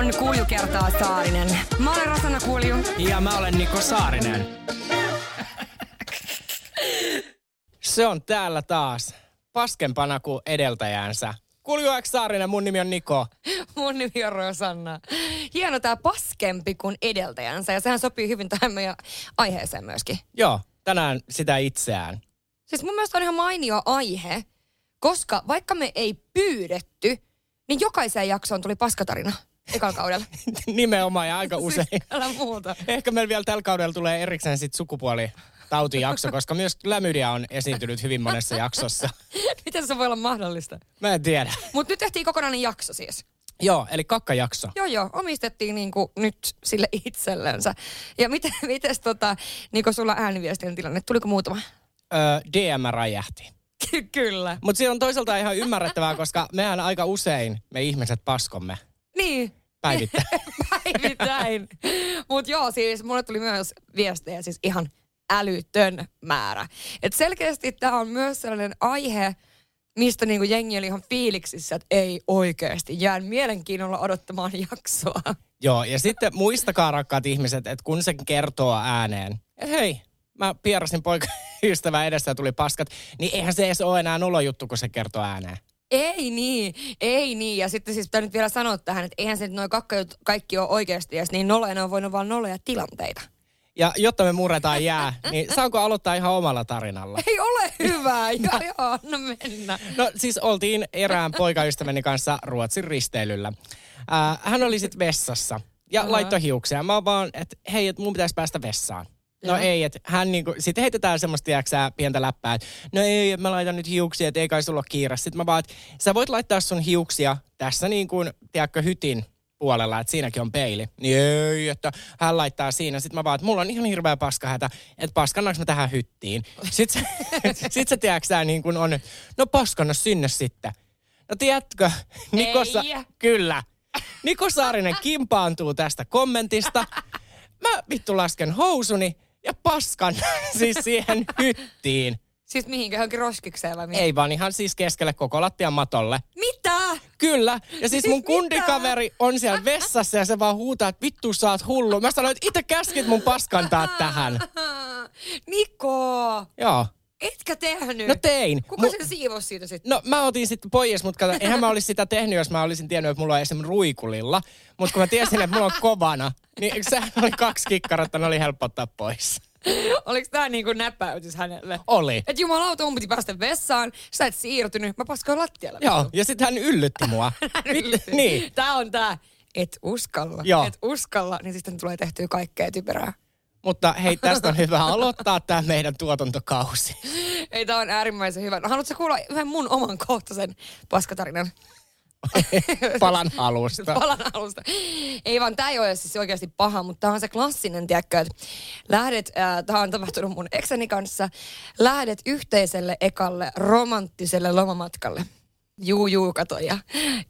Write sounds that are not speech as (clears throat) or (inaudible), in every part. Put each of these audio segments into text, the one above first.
On Kulju kertaa Saarinen. Mä olen Rosanna Kulju. Ja mä olen Niko Saarinen. Se on täällä taas. Paskempana kuin edeltäjänsä. Kulju X Saarinen, mun nimi on Niko. Mun nimi on Rosanna. Hieno tää paskempi kuin edeltäjänsä ja sehän sopii hyvin tähän meidän aiheeseen myöskin. Joo, tänään sitä itseään. Siis mun mielestä on ihan mainio aihe, koska vaikka me ei pyydetty, niin jokaiseen jaksoon tuli paskatarina ekalla kaudella. (laughs) Nimenomaan ja aika (laughs) usein. Siis, älä muuta. Ehkä meillä vielä tällä kaudella tulee erikseen sit sukupuolitautijakso, koska myös klamydia on esiintynyt hyvin monessa jaksossa. (laughs) Miten se voi olla mahdollista? Mä en tiedä. Mutta nyt tehtiin kokonainen jakso siis. Joo, eli kakkajakso. Joo, joo, omistettiin niinku nyt sille itsellensä. Ja miten, mites tota, niinku sulla ääniviestin tilanne, tuliko muutama? Öö, DM räjähti. Ky- kyllä. Mutta se on toisaalta ihan ymmärrettävää, koska mehän aika usein me ihmiset paskomme Niin, päivittäin. (laughs) päivittäin. Mutta joo, siis mulle tuli myös viestejä siis ihan älytön määrä. Et selkeästi tämä on myös sellainen aihe, mistä niinku jengi oli ihan fiiliksissä, että ei oikeasti. Jään mielenkiinnolla odottamaan (laughs) jaksoa. Joo, ja sitten muistakaa rakkaat ihmiset, että kun se kertoo ääneen, että hei, mä pierasin poikaystävän edessä ja tuli paskat, niin eihän se edes ole enää nolo juttu, kun se kertoo ääneen. Ei niin, ei niin. Ja sitten siis pitää nyt vielä sanoa tähän, että eihän se nyt noin kaikki ole oikeasti edes niin noloja, ne on voinut vaan noloja tilanteita. Ja jotta me murretaan jää, niin saanko aloittaa ihan omalla tarinalla? Ei ole hyvä, joo (laughs) joo, anna mennä. No siis oltiin erään poikaystäväni kanssa Ruotsin risteilyllä. Äh, hän oli sitten vessassa ja Aha. laittoi hiuksia. Mä vaan, että hei, että mun pitäisi päästä vessaan. No Joo. ei, että hän niinku, sitten heitetään semmoista, tiedäksä, pientä läppää, että no ei, mä laitan nyt hiuksia, että ei kai sulla ole kiire. Sitten mä vaan, että sä voit laittaa sun hiuksia tässä niin kuin, tiedätkö, hytin puolella, että siinäkin on peili. Niin ei, että hän laittaa siinä. Sitten mä vaan, että mulla on ihan hirveä paskahätä, että paskannaanko mä tähän hyttiin. Sitten se, sit se (laughs) tiedätkö, niin kuin on, no paskanna sinne sitten. No tiedätkö, (laughs) Niko Sa- Ei. kyllä. Niko Saarinen kimpaantuu tästä kommentista. Mä vittu lasken housuni ja paskan (laughs) siis siihen hyttiin. Siis mihinkä, johonkin roskikseen vai mihin? Ei vaan ihan siis keskelle koko lattian matolle. Mitä? Kyllä. Ja siis mun Siis kundikaveri on siellä (laughs) vessassa ja se vaan huutaa, että vittu sä oot hullu. Mä sanoin, että itse käskit mun paskantaa tähän. Niko, Joo. Etkä tehnyt. No tein. Kuka Mu- sen siivosi siitä sitten? No mä otin sitten pois, mutta kato, eihän mä olisi sitä tehnyt, jos mä olisin tiennyt, että mulla on esimerkiksi ruikulilla. Mutta kun mä tiesin, että mulla on kovana, niin sehän oli kaksi kikkaretta, ne oli helppo ottaa pois. Oliko tää niinku näpäytys hänelle? Oli. Et jumalauta, mun piti päästä vessaan, sä et siirtynyt, mä paskoin lattialle. Joo, ja sitten hän yllytti mua. (laughs) Mit- niin. Tää on tää, et uskalla, Joo. et uskalla, niin sitten tulee tehtyä kaikkea typerää. Mutta hei, tästä on hyvä aloittaa tämä meidän tuotantokausi. Ei, tää on äärimmäisen hyvä. No, haluatko kuulla yhden mun oman kohtaisen paskatarinan? (laughs) Palan alusta. Palan alusta. Ei vaan, tää ei ole siis oikeasti paha, mutta tää on se klassinen, tiedätkö, että lähdet, äh, tää on tapahtunut mun ekseni kanssa, lähdet yhteiselle ekalle romanttiselle lomamatkalle. Juu, juu, kato, ja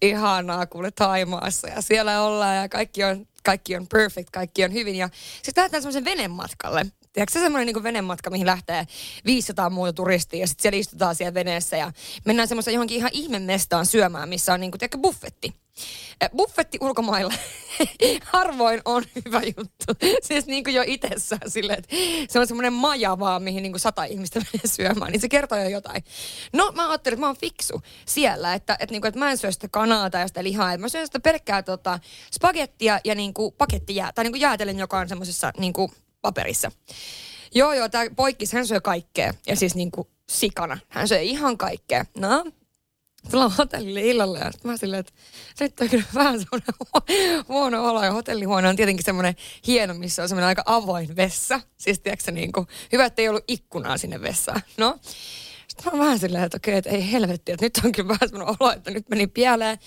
ihanaa kuule Taimaassa, ja siellä ollaan, ja kaikki on, kaikki on perfect, kaikki on hyvin, ja sitten lähdetään semmoisen venematkalle. Tiedätkö se semmoinen niin venematka, mihin lähtee 500 muuta turistia ja sitten siellä istutaan siellä veneessä ja mennään semmoisen johonkin ihan ihmemestaan syömään, missä on niin kuin, tiedätkö, buffetti. Buffetti ulkomailla (laughs) harvoin on hyvä juttu. Siis niin kuin jo itsessään silleen, että se on semmoinen maja vaan, mihin niin kuin sata ihmistä (laughs) menee syömään, niin se kertoo jo jotain. No mä ajattelin, että mä oon fiksu siellä, että, että, niin kuin, että mä en syö sitä kanaa tai sitä lihaa, että mä syön sitä pelkkää tota, spagettia ja niin kuin pakettijää, tai niin kuin jäätelen, joka on semmoisessa niin kuin paperissa. Joo, joo, tämä poikkis, hän syö kaikkea. Ja siis niin kuin sikana. Hän syö ihan kaikkea. No, tullaan hotellille illalla ja sitten mä silleen, että nyt on kyllä vähän semmoinen huono, huono olo. Ja hotellihuone on tietenkin semmoinen hieno, missä on semmoinen aika avoin vessa. Siis tiedätkö niin kuin, hyvä, että ei ollut ikkunaa sinne vessaan. No, Mä oon vähän silleen, että okei, että ei helvetti, että nyt on kyllä vähän semmoinen olo, että nyt meni pieleen.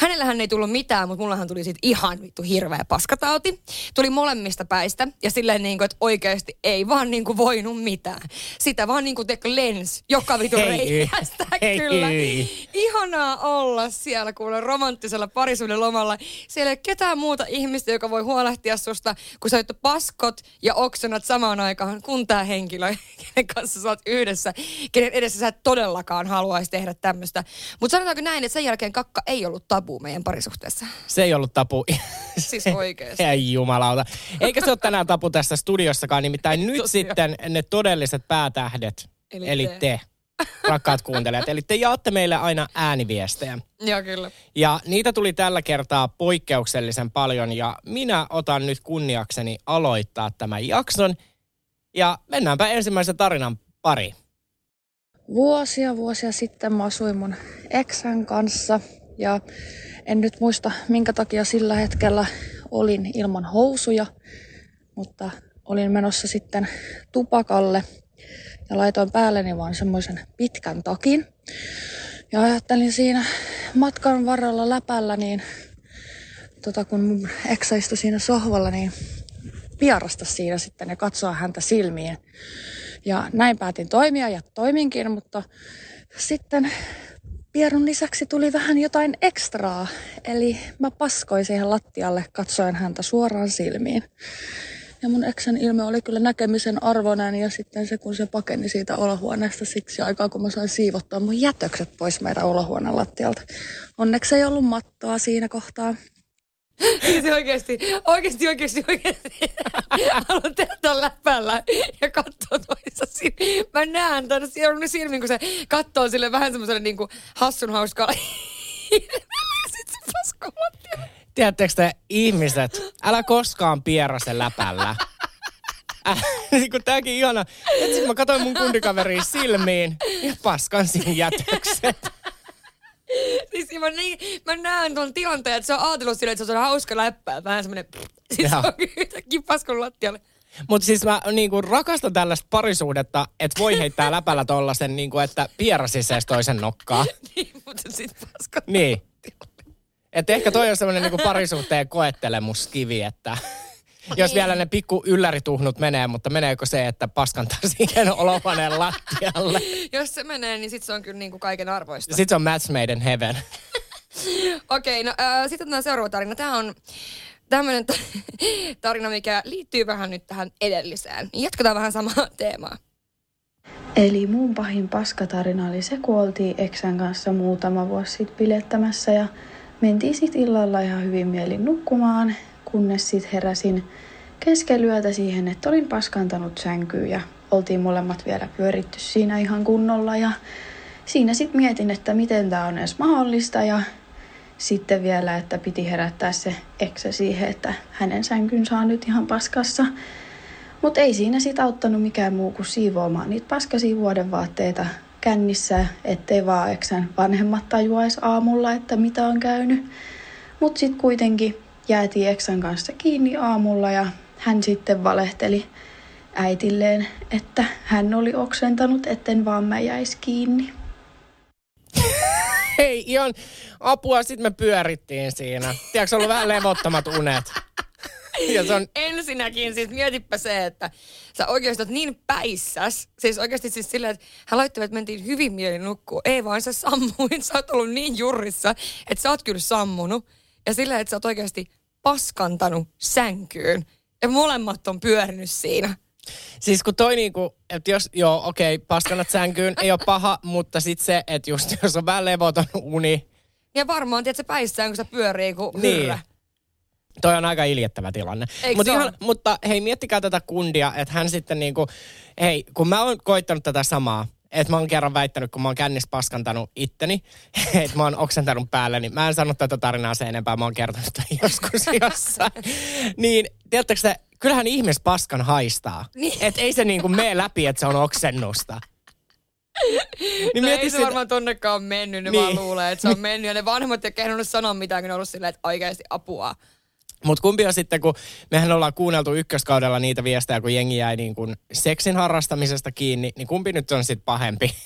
Hänellähän ei tullut mitään, mutta mullahan tuli siitä ihan vittu hirveä paskatauti. Tuli molemmista päistä ja silleen niin kuin, että oikeasti ei vaan niin kuin voinut mitään. Sitä vaan niin kuin teekö lens joka vitu Hei, reikästä hei. kyllä. Ihanaa olla siellä kuule romanttisella parisuuden lomalla. Siellä ei ole ketään muuta ihmistä, joka voi huolehtia susta, kun sä oot paskot ja oksonat samaan aikaan, kun tämä henkilö, (laughs) kenen kanssa sä oot yhdessä, kenen edessä sä et todellakaan haluaisi tehdä tämmöistä. Mutta sanotaanko näin, että sen jälkeen kakka ei ollut tabu meidän parisuhteessa. Se ei ollut tapu. (laughs) Siis oikeesti. Ei jumalauta. Eikä se ole tänään tapu tässä studiossakaan, nimittäin nyt Tosiaan. sitten ne todelliset päätähdet, eli, Eli te. te. rakkaat kuuntelijat. Eli te jaatte meille aina ääniviestejä. Joo, kyllä. Ja niitä tuli tällä kertaa poikkeuksellisen paljon ja minä otan nyt kunniakseni aloittaa tämän jakson. Ja mennäänpä ensimmäisen tarinan pari. Vuosia vuosia sitten mä asuin mun eksän kanssa ja en nyt muista minkä takia sillä hetkellä olin ilman housuja, mutta olin menossa sitten tupakalle ja laitoin päälleni vaan semmoisen pitkän takin. Ja ajattelin siinä matkan varrella läpällä, niin tota, kun mun eksä istui siinä sohvalla, niin vierasta siinä sitten ja katsoa häntä silmiin. Ja näin päätin toimia ja toiminkin, mutta sitten pierun lisäksi tuli vähän jotain ekstraa. Eli mä paskoin siihen lattialle katsoen häntä suoraan silmiin. Ja mun eksän ilme oli kyllä näkemisen arvoinen ja sitten se kun se pakeni siitä olohuoneesta siksi aikaa kun mä sain siivottaa mun jätökset pois meidän olohuoneen lattialta. Onneksi ei ollut mattoa siinä kohtaa. (laughs) Siis oikeesti, oikeesti, oikeesti, oikeesti. (laughs) Haluan tehdä läpällä ja katsoa silmiin. Mä näen siellä silmin, kun se katsoo sille vähän semmoiselle niinku hassun hauskalla. (laughs) ja sit se lattialle. Tiedättekö te ihmiset, älä koskaan pierase läpällä. Äh, niin kuin tääkin ihana. Et sit mä katsoin mun kundikaveriin silmiin ja paskan siinä jätökset. (laughs) Siis mä, niin, mä näen ton tilanteen, että se on ajatellut silleen, että se on hauska läppää. Vähän semmonen, siis Joo. se on yhtäkkiä paskonut lattialle. Mutta siis mä niinku rakastan tällaista parisuudetta, että voi heittää läpällä tollasen, niinku, että pierasisi edes toisen nokkaa. (laughs) Niin, mutta sit paskon Niin. Että ehkä toi on semmoinen niinku parisuhteen koettelemuskivi, että jos vielä ne pikku yllärituhnut menee, mutta meneekö se, että paskantaa (laughs) siihen olohuoneen lattialle? Jos se menee, niin sit se on kyllä niinku kaiken arvoista. Sitten se on match made in heaven. (laughs) Okei, no äh, sitten tämä seuraava tarina. Tämä on tämmöinen (laughs) tarina, mikä liittyy vähän nyt tähän edelliseen. Jatketaan vähän samaa teemaa. Eli mun pahin paskatarina oli se, kun oltiin eksän kanssa muutama vuosi sitten bilettämässä ja mentiin sitten illalla ihan hyvin mielin nukkumaan, kunnes sitten heräsin keskelyötä siihen, että olin paskantanut sänkyyn ja oltiin molemmat vielä pyöritty siinä ihan kunnolla ja siinä sitten mietin, että miten tämä on edes mahdollista ja sitten vielä, että piti herättää se eksä siihen, että hänen sänkynsä on nyt ihan paskassa. Mutta ei siinä sit auttanut mikään muu kuin siivoamaan niitä paskasia vuoden vaatteita kännissä, ettei vaan eksän vanhemmat tajuais aamulla, että mitä on käynyt. Mutta sitten kuitenkin jäätiin eksän kanssa kiinni aamulla ja hän sitten valehteli äitilleen, että hän oli oksentanut, etten vaan mä jäisi kiinni. (laughs) Hei, ihan apua, sitten me pyörittiin siinä. Tiedätkö, ollut vähän levottomat unet. Ja se on, Ensinnäkin siis mietipä se, että sä oikeasti oot niin päissäs. Siis oikeasti siis silleen, että hän laittoi, että mentiin hyvin mielin nukkuu. Ei vaan sä sammuit, sä oot ollut niin jurrissa, että sä oot kyllä sammunut. Ja silleen, että sä oot oikeasti paskantanut sänkyyn. Ja molemmat on pyörinyt siinä. Siis kun toi niinku, että jos, joo okei, okay, paskanat sänkyyn, ei ole paha, (laughs) mutta sit se, että just jos on vähän levoton uni, Ja varmaan, tiedät, se päissään, kun se pyörii kuin Niin. hyrrä. toi on aika iljettävä tilanne. Mut ihan, mutta hei, miettikää tätä kundia, että hän sitten niinku, hei, kun mä oon koittanut tätä samaa, että mä oon kerran väittänyt, kun mä oon kännis paskantanut itteni, (laughs) että mä oon oksentanut päälle, niin mä en sano tätä tarinaa sen enempää, mä oon kertonut tämän (laughs) joskus jossain. niin, tiedättekö te, kyllähän ihmis paskan haistaa. Niin. Että ei se niinku mene läpi, että se on oksennusta. (laughs) Niin No ei se sitä- varmaan tonnekaan mennyt, ne Niin. vaan luulee, että se on mennyt. Ja ne vanhemmat ei kehdannut sanoa mitään, kun ne on ollut silleen, että oikeasti apua. Mutta kumpi on sitten, kun mehän ollaan kuunneltu ykköskaudella niitä viestejä, kun jengi jäi niin kuin seksin harrastamisesta kiinni, niin kumpi nyt on sitten pahempi? (laughs)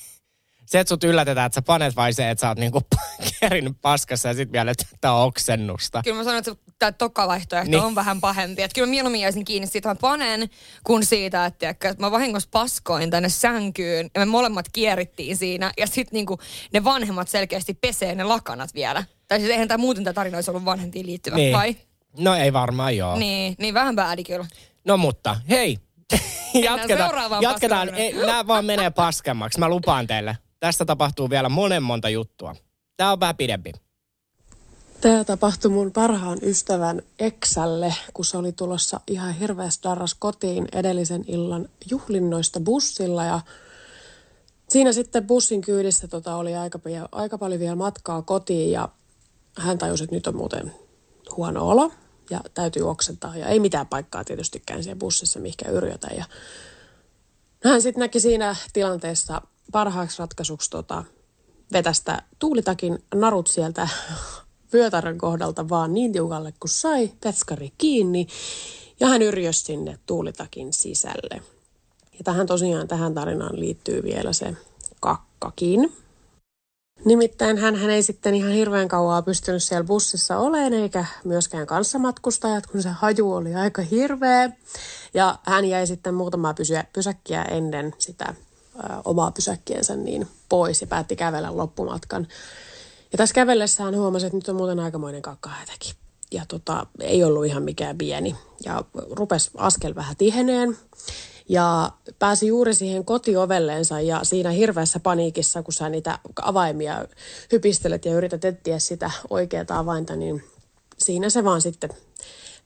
Se, että sut yllätetään, että sä panet vai se, että sä oot niinku (laughs) kerinyt paskassa ja sit vielä, että oksennusta. Kyllä mä sanon, että tämä toka vaihtoehto Niin. on vähän pahempi. Että kyllä mä mieluummin jäisin kiinni siitä, että mä panen, kun siitä, että, tiedätkö, että mä vahingossa paskoin tänne sänkyyn ja me molemmat kierittiin siinä. Ja sitten niinku ne vanhemmat selkeästi pesee ne lakanat vielä. Tai siis eihän tämä muuten tämä tarina olisi ollut vanhempiin liittyvä, Niin. vai? No ei varmaan joo. Niin, niin vähän bäädi kyllä. No mutta, hei. (laughs) jatketaan, jatketaan. Ei, nämä vaan menee paskemmaksi, mä lupaan teille. Tästä tapahtuu vielä monen monta juttua. Tää on vähän pidempi. Tämä tapahtui mun parhaan ystävän Eksälle, kun se oli tulossa ihan hirveästi darras kotiin edellisen illan juhlinnoista bussilla. Ja siinä sitten bussin kyydissä tota oli aika, aika paljon vielä matkaa kotiin ja hän tajusi, että nyt on muuten huono olo ja täytyy oksentaa. Ja ei mitään paikkaa tietystikään siellä bussissa, mihinkä yrjötä. Ja hän sitten näki siinä tilanteessa parhaaksi ratkaisuksi tota, vetästä tuulitakin narut sieltä (laughs) vyötärön kohdalta vaan niin tiukalle kuin sai, tetskari kiinni ja hän yrjösi sinne tuulitakin sisälle. Ja tähän tosiaan tähän tarinaan liittyy vielä se kakkakin. Nimittäin hän, hän ei sitten ihan hirveän kauaa pystynyt siellä bussissa olemaan, eikä myöskään kanssamatkustajat, kun se haju oli aika hirveä. Ja hän jäi sitten muutamaa pysyä, pysäkkiä ennen sitä ö, omaa pysäkkiensä niin pois ja päätti kävellä loppumatkan. Ja tässä kävellessä hän huomasi, että nyt on muuten aikamoinen kakkahätäkin. Ja tota, ei ollut ihan mikään pieni. Ja rupesi askel vähän tiheneen. Ja pääsi juuri siihen kotiovelleensa ja siinä hirveässä paniikissa, kun sä niitä avaimia hypistelet ja yrität etsiä sitä oikeaa avainta, niin siinä se vaan sitten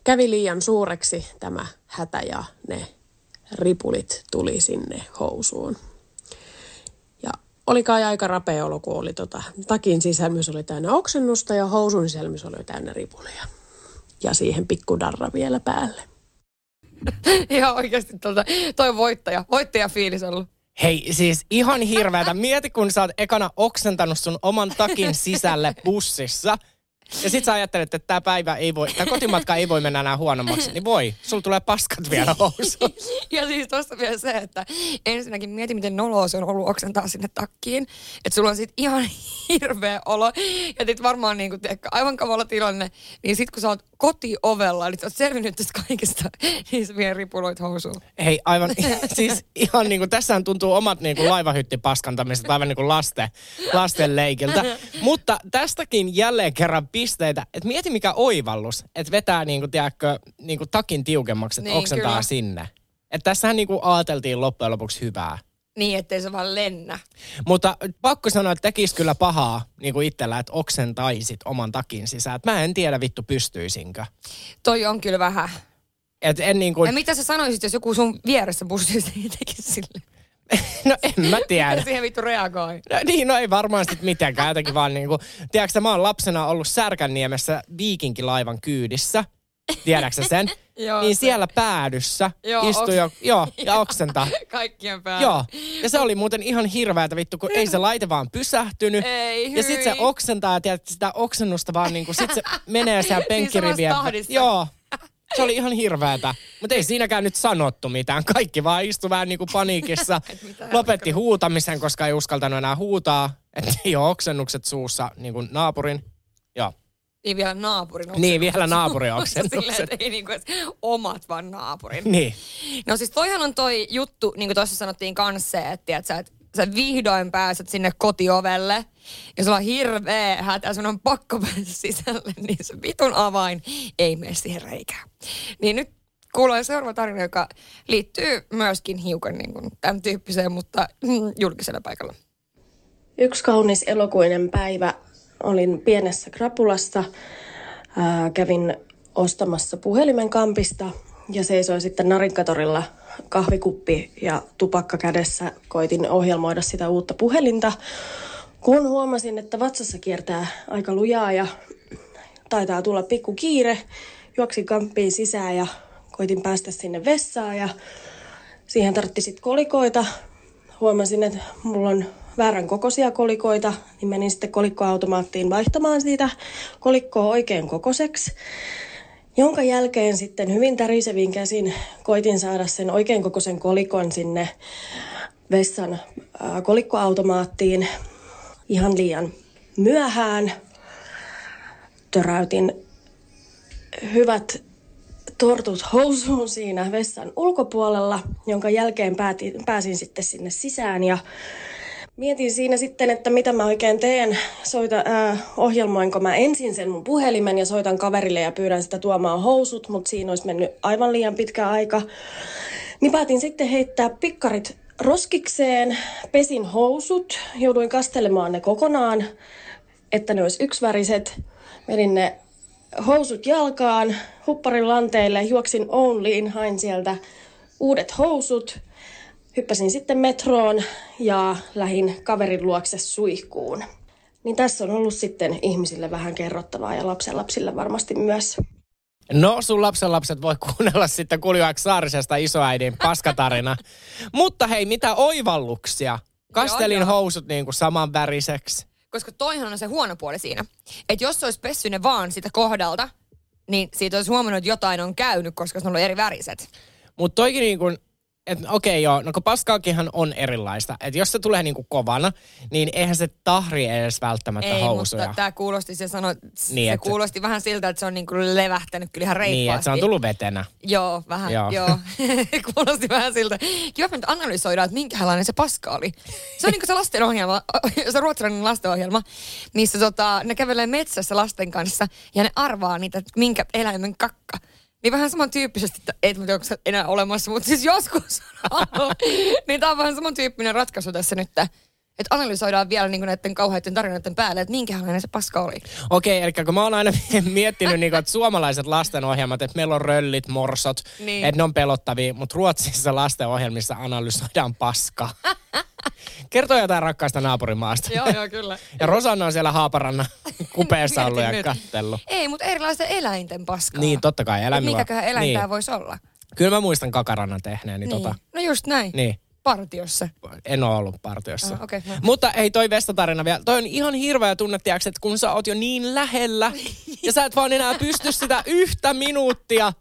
kävi liian suureksi tämä hätä ja ne ripulit tuli sinne housuun. Ja oli kai aika rapea olo, kun oli tota, takin sisälmys oli täynnä oksennusta ja housun sisälmys oli täynnä ripulia. Ja siihen pikku darra vielä päälle. (laughs) Ihan oikeasti tuota, toi voittaja, voittajafiilis ollut. Hei, siis ihan hirveätä. Mieti, kun sä oot ekana oksentanut sun oman takin sisälle bussissa. Ja sit sä ajattelet, että tämä päivä ei voi, tämä kotimatka ei voi mennä enää huonommaksi. Niin voi, sulla tulee paskat vielä housuun. Ja siis tuossa vielä se, että ensinnäkin mieti, miten noloa se on ollut oksentaa sinne takkiin. Että sulla on sit ihan (laughs) hirveä olo. Ja sit varmaan niin kuin, tiedätkö, aivan kamala tilanne. Niin sit kun sä oot kotiovella, niin sä oot selvinnyt tästä kaikesta, (laughs) niin sä vielä ripuloit housuun. Hei, aivan, (laughs) siis ihan niin kuin, tässähän tuntuu omat niin kuin laivahyttipaskantamiset aivan niin kuin lasten, lasten leikiltä. Mutta tästäkin jälleen kerran pisteitä, että mieti mikä oivallus, että vetää niin kuin, tiedätkö, niin kuin takin tiukemmaksi, että Niin, oksentaa kyllä. sinne. Että tässähän niin kuin ajateltiin loppujen lopuksi hyvää. Niin, ettei se vaan lennä. Mutta pakko sanoa, että tekisi kyllä pahaa niin kuin itsellä, että oksentaisit oman takin sisään. Et mä en tiedä vittu pystyisinkö. Toi on kyllä vähän. Et en niin kuin, Ja mitä sä sanoisit, jos joku sun vieressä bussissa ei tekisi sille? No en mä tiedä. Ja siihen vittu reagoi. No, niin, no ei varmaan sit mitenkään. Jotenkin vaan niinku, tiedätkö, mä oon lapsena ollut Särkänniemessä viikinkilaivan kyydissä. Tiedätkö sen? (laughs) Joo, niin se- siellä päädyssä Joo, istui oks- jo, joo, (laughs) ja oksentaa. (laughs) Kaikkien päällä. Joo, ja se oli muuten ihan hirveätä vittu, kun ei se laite vaan pysähtynyt. Ei, ja sit se hyi. oksentaa ja tiedät, sitä oksennusta vaan niinku, sit se menee siellä penkkirivien. Niin samassa tahdissa. Joo, se oli ihan hirveätä. Mutta ei siinäkään nyt sanottu mitään. Kaikki vaan istu vähän niinku paniikissa. (laughs) mitä Lopetti huutamisen, koska ei uskaltanut enää huutaa. Että ei ole oksennukset suussa niin kuin naapurin. Joo. Niin vielä naapurin Niin, vielä naapurin (laughs) Silleen, oksennukset. että ei niinku omat, vaan naapurin. Niin. No siis toihan on toi juttu, niin kuin tuossa sanottiin kanssa että, tiedät, sä, että sä vihdoin pääset sinne kotiovelle sulla on hirveä hätä, sun on pakko päästä sisälle, niin se vitun avain ei mene siihen reikään. Niin nyt kuulee seuraava tarina, joka liittyy myöskin hiukan niin kuin tämän tyyppiseen, mutta mm, julkisella paikalla. Yksi kaunis elokuinen päivä olin pienessä krapulassa. Ää, kävin ostamassa puhelimen kampista ja seisoin sitten Narinkatorilla kahvikuppi ja tupakka kädessä. Koitin ohjelmoida sitä uutta puhelinta, kun huomasin, että vatsassa kiertää aika lujaa ja taitaa tulla pikku kiire. Juoksin kamppiin sisään ja koitin päästä sinne vessaan ja siihen tartti sitten kolikoita. Huomasin, että mulla on väärän kokoisia kolikoita, niin menin sitten kolikkoautomaattiin vaihtamaan siitä kolikkoa oikein kokoiseksi. Jonka jälkeen sitten hyvin tärisevin käsin koitin saada sen oikein kokoisen kolikon sinne vessan kolikkoautomaattiin ihan liian myöhään. Töräytin hyvät tortut housuun siinä vessan ulkopuolella, jonka jälkeen päätin, pääsin sitten sinne sisään ja mietin siinä sitten, että mitä mä oikein teen. Soita, äh, ohjelmoinko mä ensin sen mun puhelimen ja soitan kaverille ja pyydän sitä tuomaan housut, mutta siinä olisi mennyt aivan liian pitkä aika. Niin päätin sitten heittää pikkarit roskikseen, pesin housut, jouduin kastelemaan ne kokonaan, että ne olisi yksiväriset. Menin ne housut jalkaan, hupparin lanteille, juoksin Onlyin, hain sieltä uudet housut. Hyppäsin sitten metroon ja lähin kaverin luokse suihkuun. Niin tässä on ollut sitten ihmisille vähän kerrottavaa ja lapsenlapsille varmasti myös. No, sun lapsenlapset voi kuunnella sitten Kuljoaik Saarisesta isoäidin paskatarina. Mutta hei, mitä oivalluksia? Kastelin Joo, joo. housut niin kuin samanväriseksi. Koska toihan on se huono puoli siinä. Että jos se olisi pessy ne vaan sitä kohdalta, niin siitä olisi huomannut, että jotain on käynyt, koska se on ollut eri väriset. Mutta toikin niin kuin, että okei joo, no kun paskaakinhan on erilaista. Että jos se tulee niin kuin kovana, niin eihän se tahri edes välttämättä Ei, housuja. mutta tämä kuulosti, se, sano, Niin, se että- kuulosti vähän siltä, että se on niinku levähtänyt kyllä ihan reippaasti. Niin, että se on tullut vetenä. Joo, vähän, Joo. joo. (laughs) Kuulosti vähän siltä. Kiva, että analysoidaan, että minkälainen se paska oli. Se on niin kuin se lastenohjelma, (laughs) se ruotsalainen lastenohjelma, missä tota, ne kävelee metsässä lasten kanssa ja ne arvaa niitä, että minkä eläimen kakka. Niin vähän samantyyppisesti, että ei tiedä, onko se enää olemassa, mutta siis joskus on ollut. (laughs) niin tämä on vähän samantyyppinen ratkaisu tässä nyt, että analysoidaan vielä niin näiden kauheiden tarinoiden päälle, että minkälainen se paska oli. Okei, eli kun mä oon aina (laughs) miettinyt, niin kuin, että suomalaiset lastenohjelmat, että meillä on röllit, morsot, Niin. että ne on pelottavia, mutta Ruotsissa lastenohjelmissa analysoidaan paskaa. (laughs) Kertoo jotain rakkaasta naapurimaasta. joo, joo, kyllä. (laughs) Ja Rosanna on siellä Haaparannan kupeessa ollut ja kattellut. Ei, mutta erilaisten eläinten paskaa. Niin, totta kai eläimillä. Mikäköhän eläin niin. voisi olla? Kyllä mä muistan kakarannan tehneeni Niin. tota. No just näin. Niin. Partiossa. En ole ollut partiossa. Ah, okei, no. Mutta ei toi vestatarina vielä. Toi on ihan hirveä tunne, tiiäks, että kun sä oot jo niin lähellä ja sä et vaan enää pysty sitä yhtä minuuttia.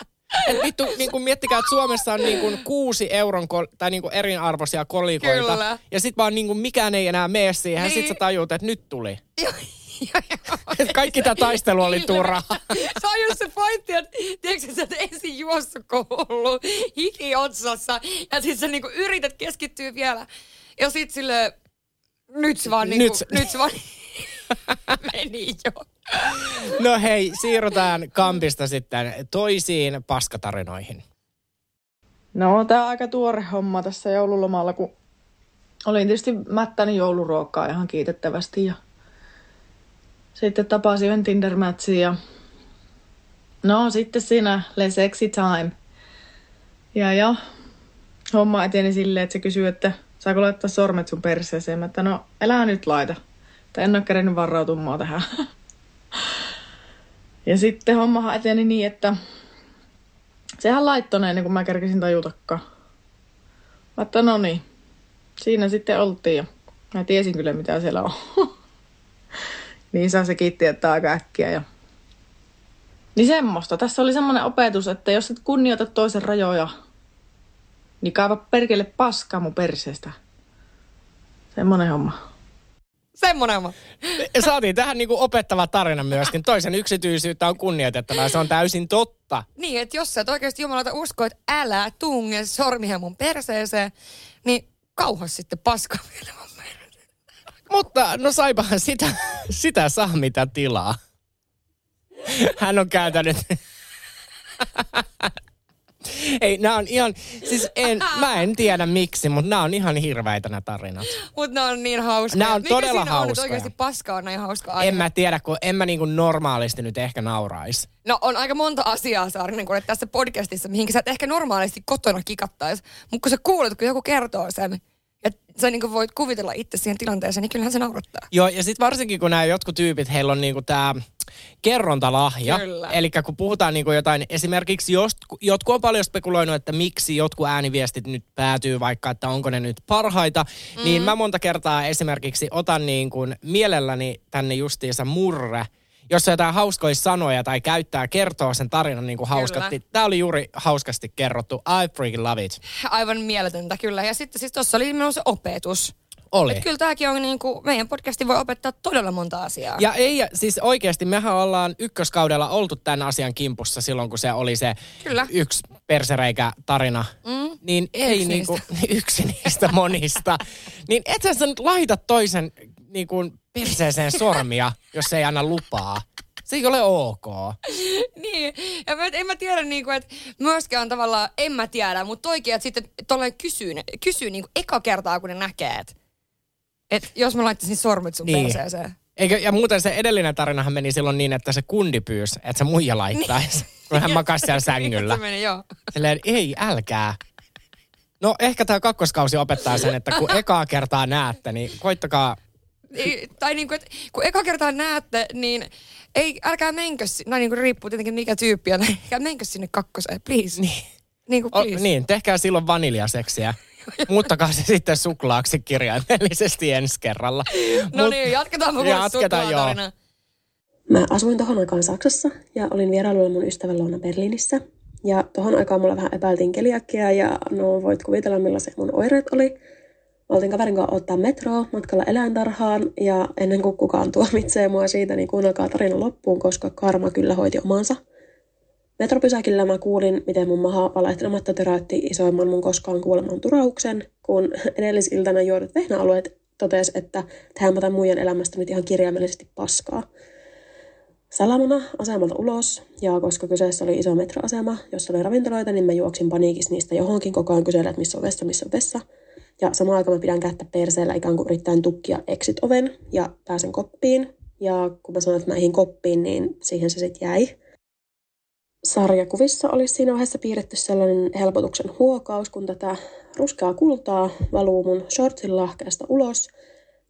Et vittu, niin kun miettikää, että Suomessa on niin kun kuusi euron kol- tai niin kun erinarvoisia kolikoita. Kyllä. Ja sit vaan niin kun mikään ei enää mene siihen. Niin. Sit sä tajuut, että nyt tuli. (laughs) Et kaikki tämä taistelu oli turhaa. (laughs) Se on just se pointti, että tiedätkö, sä oot ensin juossut kouluun, hiki otsassa, ja sit sä niinku yrität keskittyä vielä. Ja sit sille nyt se vaan niinku, Nyt nyt, se- nyt se vaan (laughs) meni jo. No hei, siirrytään kampista sitten toisiin paskatarinoihin. No, tämä on aika tuore homma tässä joululomalla, kun olin tietysti mättäni jouluruokaa ihan kiitettävästi ja sitten tapasin yhden tinder ja no sitten siinä le sexy time. Ja ja, homma eteni silleen, että se kysyi, että saako laittaa sormet sun perseeseen. Mä, että no, älä nyt laita. Tai en ole kerennyt varautumaan tähän. (laughs) Ja sitten hommahan eteni niin, että sehän laittoi ne ennen kuin mä kerkesin tajutakaan. Mä että no niin, siinä sitten oltiin ja mä tiesin kyllä mitä siellä on. (laughs) niin saa se kiitti, että aika äkkiä ja... Niin semmoista. Tässä oli semmoinen opetus, että jos et kunnioita toisen rajoja, niin kaiva perkele paskaa mun perseestä. Semmoinen homma. Semmonen oma. Saatiin tähän niinku opettava tarina myöskin. Toisen yksityisyyttä on kunnioitettava ja se on täysin totta. Niin, että jos sä et oikeasti jumalata usko, että älä tunge sormia mun perseeseen, niin kauhas sitten paskaa vielä. Mutta no saipahan sitä, sitä saa mitä tilaa. Hän on kääntänyt... Ei, nämä on ihan, siis en, mä en tiedä miksi, mutta nämä on ihan hirveitä nämä tarinat. Mutta ne on niin hauskoja. Nää on Mikä todella siinä on hauskoja. oikeasti paskaa on näin hauska aihe? En mä tiedä, kun en mä niinku normaalisti nyt ehkä naurais. No on aika monta asiaa, Saarinen, kun olet tässä podcastissa, mihin sä et ehkä normaalisti kotona kikattais. Mutta kun sä kuulet, kun joku kertoo sen, sä niin voit kuvitella itse siihen tilanteeseen, niin kyllähän se naurattaa. Joo, ja sitten varsinkin kun nämä jotkut tyypit, heillä on niinku tämä kerrontalahja. Eli kun puhutaan niinku jotain, esimerkiksi jos, jotkut on paljon spekuloinut, että miksi jotkut ääniviestit nyt päätyy vaikka, että onko ne nyt parhaita, mm. niin mä monta kertaa esimerkiksi otan niin kuin mielelläni tänne justiinsa murre jos on jotain hauskoja sanoja tai käyttää, kertoo sen tarinan niin kuin hauskasti. Tämä oli juuri hauskasti kerrottu. I freaking love it. Aivan mieletöntä kyllä. Ja sitten siis tuossa oli myös se opetus. Oli. Et kyllä tämäkin on niin kuin, meidän podcasti voi opettaa todella monta asiaa. Ja ei, siis oikeasti mehän ollaan ykköskaudella oltu tämän asian kimpussa silloin, kun se oli se Kyllä. yksi persereikä tarina. Mm. Niin ei Yksi niinku, (laughs) yksi niistä monista. niin et sä nyt laita toisen niinku, perseeseen sormia, jos ei anna lupaa. Se ei ole ok. niin, ja mä, en mä tiedä niinku, että myöskään tavallaan, en mä tiedä, mutta toikin, että sitten tolleen kysyy, kysyy niinku eka kertaa, kun ne näkee, että et jos mä laittaisin sormet sun Niin. niin. perseeseen. Eikö, ja muuten se edellinen tarinahan meni silloin niin, että se kundi pyysi, että se muija laittaisi, kun hän makasi siellä sängyllä. Se meni, joo. Silleen, ei, älkää. No ehkä tämä kakkoskausi opettaa sen, että kun ekaa kertaa näette, niin koittakaa Ei, tai niinku, että kun eka kertaa näette, niin ei, älkää menkö, no niinku riippuu tietenkin mikä tyyppi on, (laughs) älkää menkö sinne kakkoseen, please. Niin. Niinku, O, please. niin, tehkää silloin vaniljaseksiä. (laughs) Muuttakaa se sitten suklaaksi kirjaimellisesti ensi kerralla. No Mut- niin, jatketaan mun Jatketaan, joo. Mä asuin tohon aikaan Saksassa ja olin vierailulla mun ystävän luona Berliinissä. Ja tohon aikaan mulla vähän epäiltiin keliakiaa ja no voit kuvitella millaisia mun oireet oli. Mä oltiin kaverin kanssa ottaa metroa matkalla eläintarhaan ja ennen kuin kukaan tuomitsee mua siitä, niin kuunnelkaa tarina loppuun, koska karma kyllä hoiti omansa. Metropysäkillä mä kuulin, miten mun maha valehtelematta töräytti isoimman mun koskaan kuuleman turauksen, kun edellisiltana juodut vehnäalueet totesi, että tehdäänpä tämän muijan elämästä nyt ihan kirjaimellisesti paskaa. Salamana asemalta ulos, ja koska kyseessä oli iso metroasema, jossa oli ravintoloita, niin mä juoksin paniikissa niistä johonkin koko ajan kysellä, että missä on vessa, missä on vessa. Ja samaan aikaan mä pidän kättä perseellä ikään kuin yrittäen tukkia exit-oven ja pääsen koppiin. Ja kun mä sanoin, että mä koppiin, niin siihen se sitten jäi. Sarjakuvissa olisi siinä vaiheessa piirretty sellainen helpotuksen huokaus, kun tätä ruskeaa kultaa valuu mun shortsin lahkeesta ulos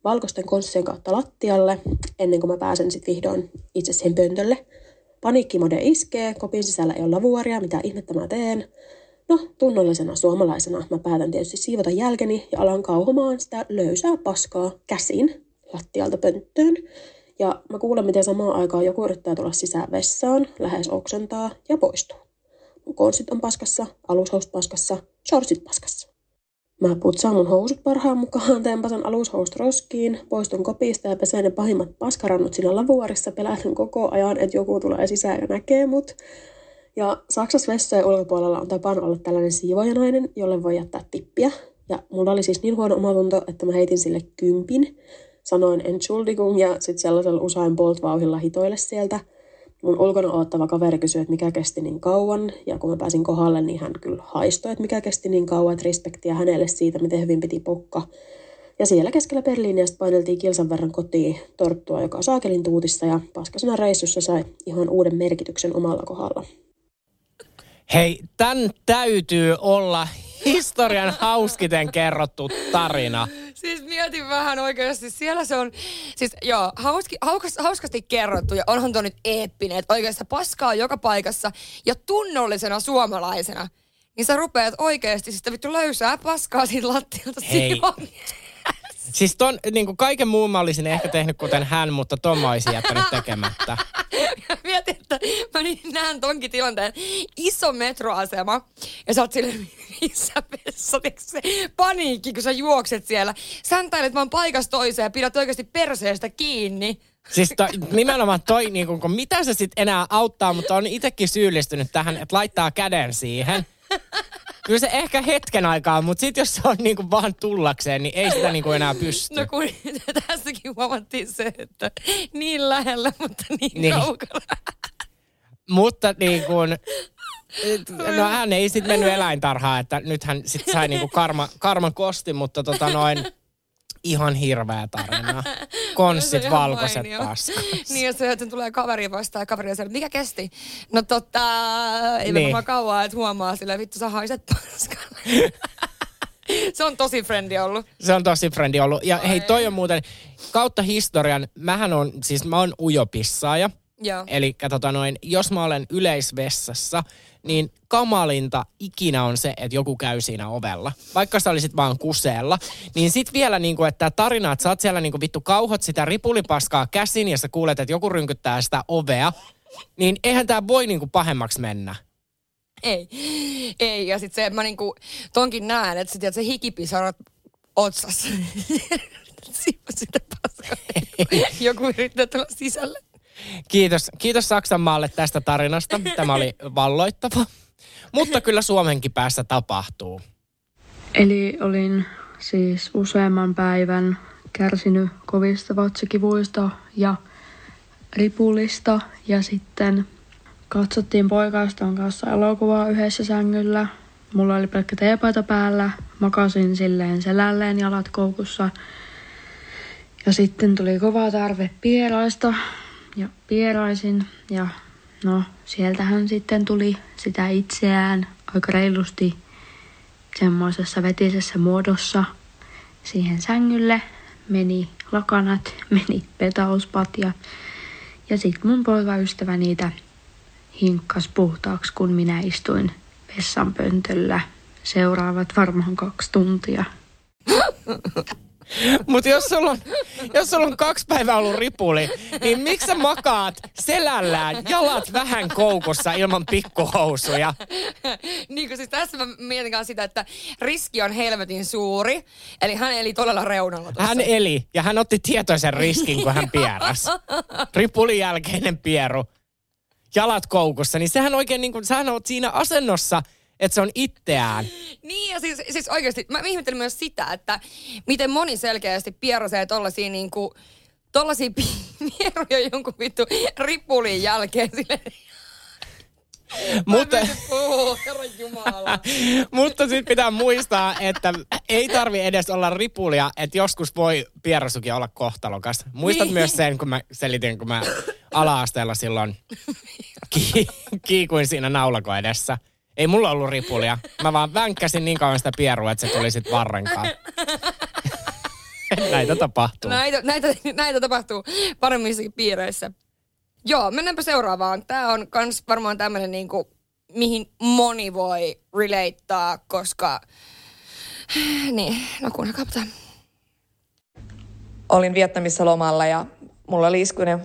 valkoisten konssien kautta lattialle, ennen kuin mä pääsen sitten vihdoin itse siihen pöntölle. Paniikkimode iskee, kopin sisällä ei ole lavuaria, mitä ihmettä mä teen. No, tunnollisena suomalaisena mä päätän tietysti siivota jälkeni ja alan kauhomaan sitä löysää paskaa käsin lattialta pönttöön. Ja mä kuulen, miten samaan aikaan joku yrittää tulla sisään vessaan, lähes oksentaa ja poistuu. Mun konssit on paskassa, alushousut paskassa, shortsit paskassa. Mä putsaan mun housut parhaan mukaan, tempasen alushousut roskiin, poistun kopista ja pesen ne pahimmat paskarannut siinä lavuarissa, pelätyn koko ajan, että joku tulee sisään ja näkee mut. Ja Saksassa vessojen ulkopuolella on tapana olla tällainen siivojanainen, jolle voi jättää tippiä. Ja mulla oli siis niin huono omatunto, että mä heitin sille kympin. Sanoin entschuldigung ja sitten sellaisella usain bolt-vauhilla hitoille sieltä. Mun ulkona oottava kaveri kysyi, että mikä kesti niin kauan. Ja kun mä pääsin kohdalle, niin hän kyllä haistoi, että mikä kesti niin kauan. Että respektiä hänelle siitä, miten hyvin piti pukka. Ja siellä keskellä Berliiniä sitten paineltiin kilsan verran kotiin torttua, joka saakelin tuutissa. Ja paskasena reissussa sai ihan uuden merkityksen omalla kohdalla. Hei, tän täytyy olla historian hauskiten kerrottu tarina. Siis mietin vähän oikeasti, siellä se on, siis joo, hauski, haukas, hauskasti kerrottu ja onhan tuo nyt eeppinen, että oikeasti paskaa joka paikassa ja tunnollisena suomalaisena. Niin sä rupeat oikeasti sitä vittu löysää paskaa siitä lattialta Hei. siivoon. Siis ton, niin kuin kaiken muun mä olisin ehkä tehnyt kuten hän, mutta ton mä olisin jättänyt tekemättä. (laughs) Mietin, että mä niin näen tonkin tilanteen. Iso metroasema ja sä oot silleen, (laughs) missä vessa, se paniikki, kun sä juokset siellä. Säntäilet vaan paikasta toiseen ja pidät oikeasti perseestä kiinni. Siis to, (laughs) nimenomaan toi, niin kuin, kun mitä se sitten enää auttaa, mutta on itsekin syyllistynyt tähän, että laittaa käden siihen. Kyllä se ehkä hetken aikaa, mutta sitten jos se on niin kuin vaan tullakseen, niin ei sitä niin kuin enää pysty. No kun (laughs) tässäkin huomattiin se, että niin lähellä, mutta niin, Niin. kaukana. Mutta niin kuin, no hän ei sitten mennyt eläintarhaan, että nyt hän sitten sai niin kuin karma, karman kosti, mutta tota noin, ihan hirveä tarina. (laughs) Ihan valkoiset mainio. paskat. (laughs) Niin, ja se, tulee kaveri vastaan ja kaveri on siellä, mikä kesti? No totta, ei Niin. varmaan kauaa, että huomaa sille, vittu sä haiset paskalle. (laughs) se on tosi frendi ollut. Se on tosi frendi ollut. Ja hei, toi on muuten kautta historian, mähän on, siis mä oon ujopissaaja. Eli tota noin, jos mä olen yleisvessassa, niin kamalinta ikinä on se, että joku käy siinä ovella. Vaikka sä olisit vaan kuseella. Niin sit vielä niinku, että tarina, että sä oot siellä niinku vittu kauhot sitä ripulipaskaa käsin ja sä kuulet, että joku rynkyttää sitä ovea. Niin eihän tää voi niinku pahemmaksi mennä. Ei. Ei, ja sitten se, että mä niinku tonkin näen, että sit, se hikipisarat otsassa. (laughs) Sitä paskaa. Joku yrittää tulla sisälle. Kiitos, kiitos Saksanmaalle tästä tarinasta. Tämä oli (laughs) valloittava. Mutta kyllä Suomenkin päässä tapahtuu. Eli olin siis useamman päivän kärsinyt kovista vatsakivuista ja ripulista ja sitten katsottiin poikaiston kanssa elokuvaa yhdessä sängyllä. Mulla oli pelkkä teepaita päällä, makasin silleen selälleen jalat koukussa. Ja sitten tuli kova tarve pieraista ja pieraisin ja no sieltähän sitten tuli sitä itseään aika reilusti semmoisessa vetisessä muodossa siihen sängylle. Meni lakanat, (laughs) meni petauspatja ja sitten mun poikaystävä niitä hinkkas puhtaaksi, kun minä istuin vessanpöntöllä seuraavat varmaan kaksi tuntia. (laughs) Mutta jos, sulla on, jos sulla on kaksi päivää ollut ripuli, niin miksi sä makaat selällään, jalat vähän koukussa ilman pikkuhousuja? niin kuin siis tässä mä mietin sitä, että riski on helvetin suuri. Eli hän eli todella reunalla tuossa. Hän eli ja hän otti tietoisen riskin, kun hän pieras. Ripulin jälkeinen pieru, jalat koukussa, niin sehän oikein niin kuin, sähän oot siinä asennossa, että se on itseään. Niin ja siis, siis oikeasti mä ihmettelin myös sitä, että miten moni selkeästi pierasee tollasia niinku, tollasia (laughs) pieruja jonkun vittu ripulin jälkeen sille. Mutta, (laughs) mutta sitten pitää muistaa, että ei tarvi edes olla ripulia, että joskus voi pierasukin olla kohtalokas. Muistat Niin. myös sen, kun mä selitin, kun mä ala-asteella silloin ki- kiikuin siinä naulako edessä. Ei mulla ollut ripulia. Mä vaan vänkkäsin niin kauan sitä pierua, että se tuli sit varrenkaan. Näitä tapahtuu. Näitä, näitä, näitä tapahtuu paremmissakin piireissä. Joo, mennäänpä seuraavaan. Tämä on kans varmaan tämmöinen niinku, mihin moni voi relateaa, koska... Niin, no kuunnelkaa tämä. olin Vietnamissa lomalla ja mulla oli iskuinen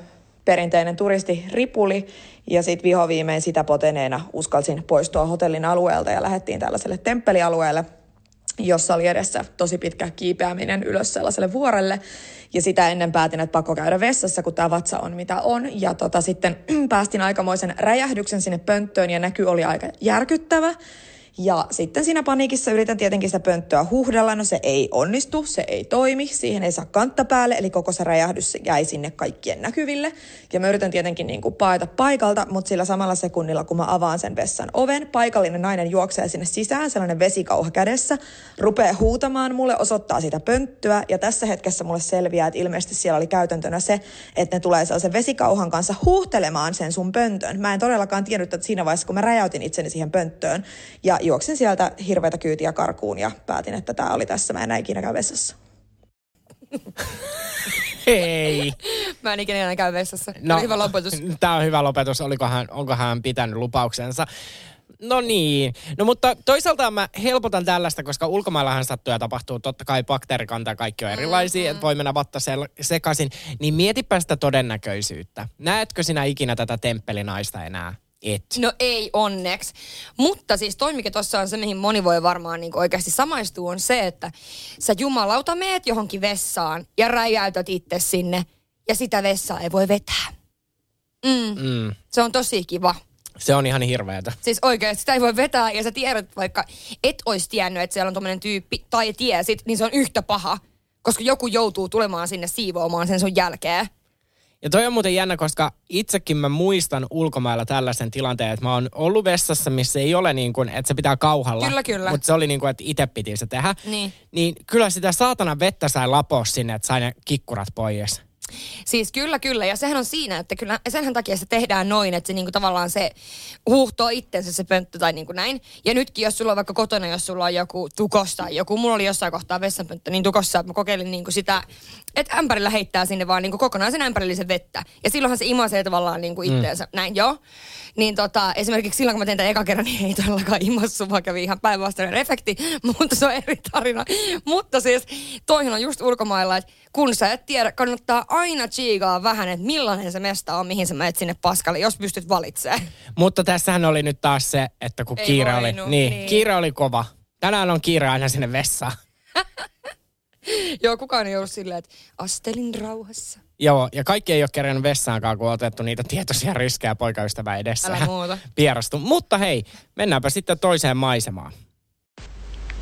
perinteinen turistiripuli ja sitten vihoviimein sitä poteneena uskalsin poistua hotellin alueelta ja lähdettiin tällaiselle temppelialueelle, jossa oli edessä tosi pitkä kiipeäminen ylös sellaiselle vuorelle. Ja sitä ennen päätin, että pakko käydä vessassa, kun tämä vatsa on mitä on. Ja tota, sitten (clears throat) päästin aikamoisen räjähdyksen sinne pönttöön ja näky oli aika järkyttävä. Ja sitten siinä paniikissa yritän tietenkin sitä pönttöä huhdella. No se ei onnistu, se ei toimi, siihen ei saa kantta päälle, eli koko se räjähdys jäi sinne kaikkien näkyville. Ja mä yritän tietenkin niin kuin paeta paikalta, mutta sillä samalla sekunnilla, kun mä avaan sen vessan oven, paikallinen nainen juoksee sinne sisään, sellainen vesikauha kädessä, rupeaa huutamaan mulle, osoittaa sitä pönttöä. Ja tässä hetkessä mulle selviää, että ilmeisesti siellä oli käytäntönä se, että ne tulee sellaisen vesikauhan kanssa huuhtelemaan sen sun pöntön. Mä en todellakaan tiennyt, että siinä vaiheessa, kun mä räjäytin itseni siihen pönttöön ja juoksin sieltä hirveätä kyytiä karkuun ja päätin, että tämä oli tässä. Mä en enää ikinä käy vessassa. Ei. Mä en ikinä enää käy vessassa. No, hyvä lopetus. Tämä on hyvä lopetus. Oliko hän, onko hän pitänyt lupauksensa? No niin. No mutta toisaalta mä helpotan tällaista, koska ulkomaillahan sattuu ja tapahtuu. Totta kai bakteerikanta ja kaikki on erilaisia, mm-hmm. että voi mennä vatta sel- sekaisin. Niin mietipä sitä todennäköisyyttä. Näetkö sinä ikinä tätä temppelinaista enää? Et. No ei onneksi. Mutta siis toi, mikä tuossa on se, mihin moni voi varmaan niin oikeasti samaistua, on se, että sä jumalauta meet johonkin vessaan ja räjäytät itse sinne ja sitä vessaa ei voi vetää. Mm. Mm. Se on tosi kiva. Se on ihan hirveetä. Siis oikeasti sitä ei voi vetää ja sä tiedät, vaikka et olisi tiennyt, että siellä on tommonen tyyppi tai tiesit, niin se on yhtä paha. Koska joku joutuu tulemaan sinne siivoamaan sen sun jälkeen. Ja toi on muuten jännä, koska itsekin mä muistan ulkomailla tällaisen tilanteen, että mä oon ollut vessassa, missä ei ole niin kuin, että se pitää kauhalla. Kyllä, kyllä. Mutta se oli niin kuin, että itse piti se tehdä. Niin. Niin kyllä sitä saatana vettä sai lapoa sinne, että sai ne kikkurat pois. Siis kyllä, kyllä. Ja sehän on siinä, että kyllä senhän takia se tehdään noin, että se niinku tavallaan se huuhtoo itsensä se pönttö tai niinku näin. Ja nytkin, jos sulla on vaikka kotona, jos sulla on joku tukos tai joku, mulla oli jossain kohtaa vessanpönttö, niin tukossa, että mä kokeilin niinku sitä, että ämpärillä heittää sinne vaan niinku kokonaisen ämpärillisen vettä. Ja silloinhan se imasee tavallaan niinku itteensä. Mm. Näin, joo. Niin tota, esimerkiksi silloin, kun mä tein tämän eka kerran, (laughs) niin ei todellakaan imassu, vaan kävi ihan päinvastainen efekti, (laughs) mutta se on eri tarina. Mutta siis toihin on just ulkomailla, että kun sä et tiedä, kannattaa aina chiigaa vähän, että millainen se mesta on, mihin sä menet sinne paskalle, jos pystyt valitsemaan. Mutta tässähän oli nyt taas se, että kun Ei kiire oli, niin, niin. kiire oli kova. Tänään on kiire aina sinne vessaan. (laughs) Joo, kukaan ei ollut silleen, että astelin rauhassa. Joo, ja kaikki ei ole kerännyt vessaankaan, kun on otettu niitä tietoisia riskejä poikaystävän edessä. Älä muuta. Pierastu. Mutta hei, mennäänpä sitten toiseen maisemaan.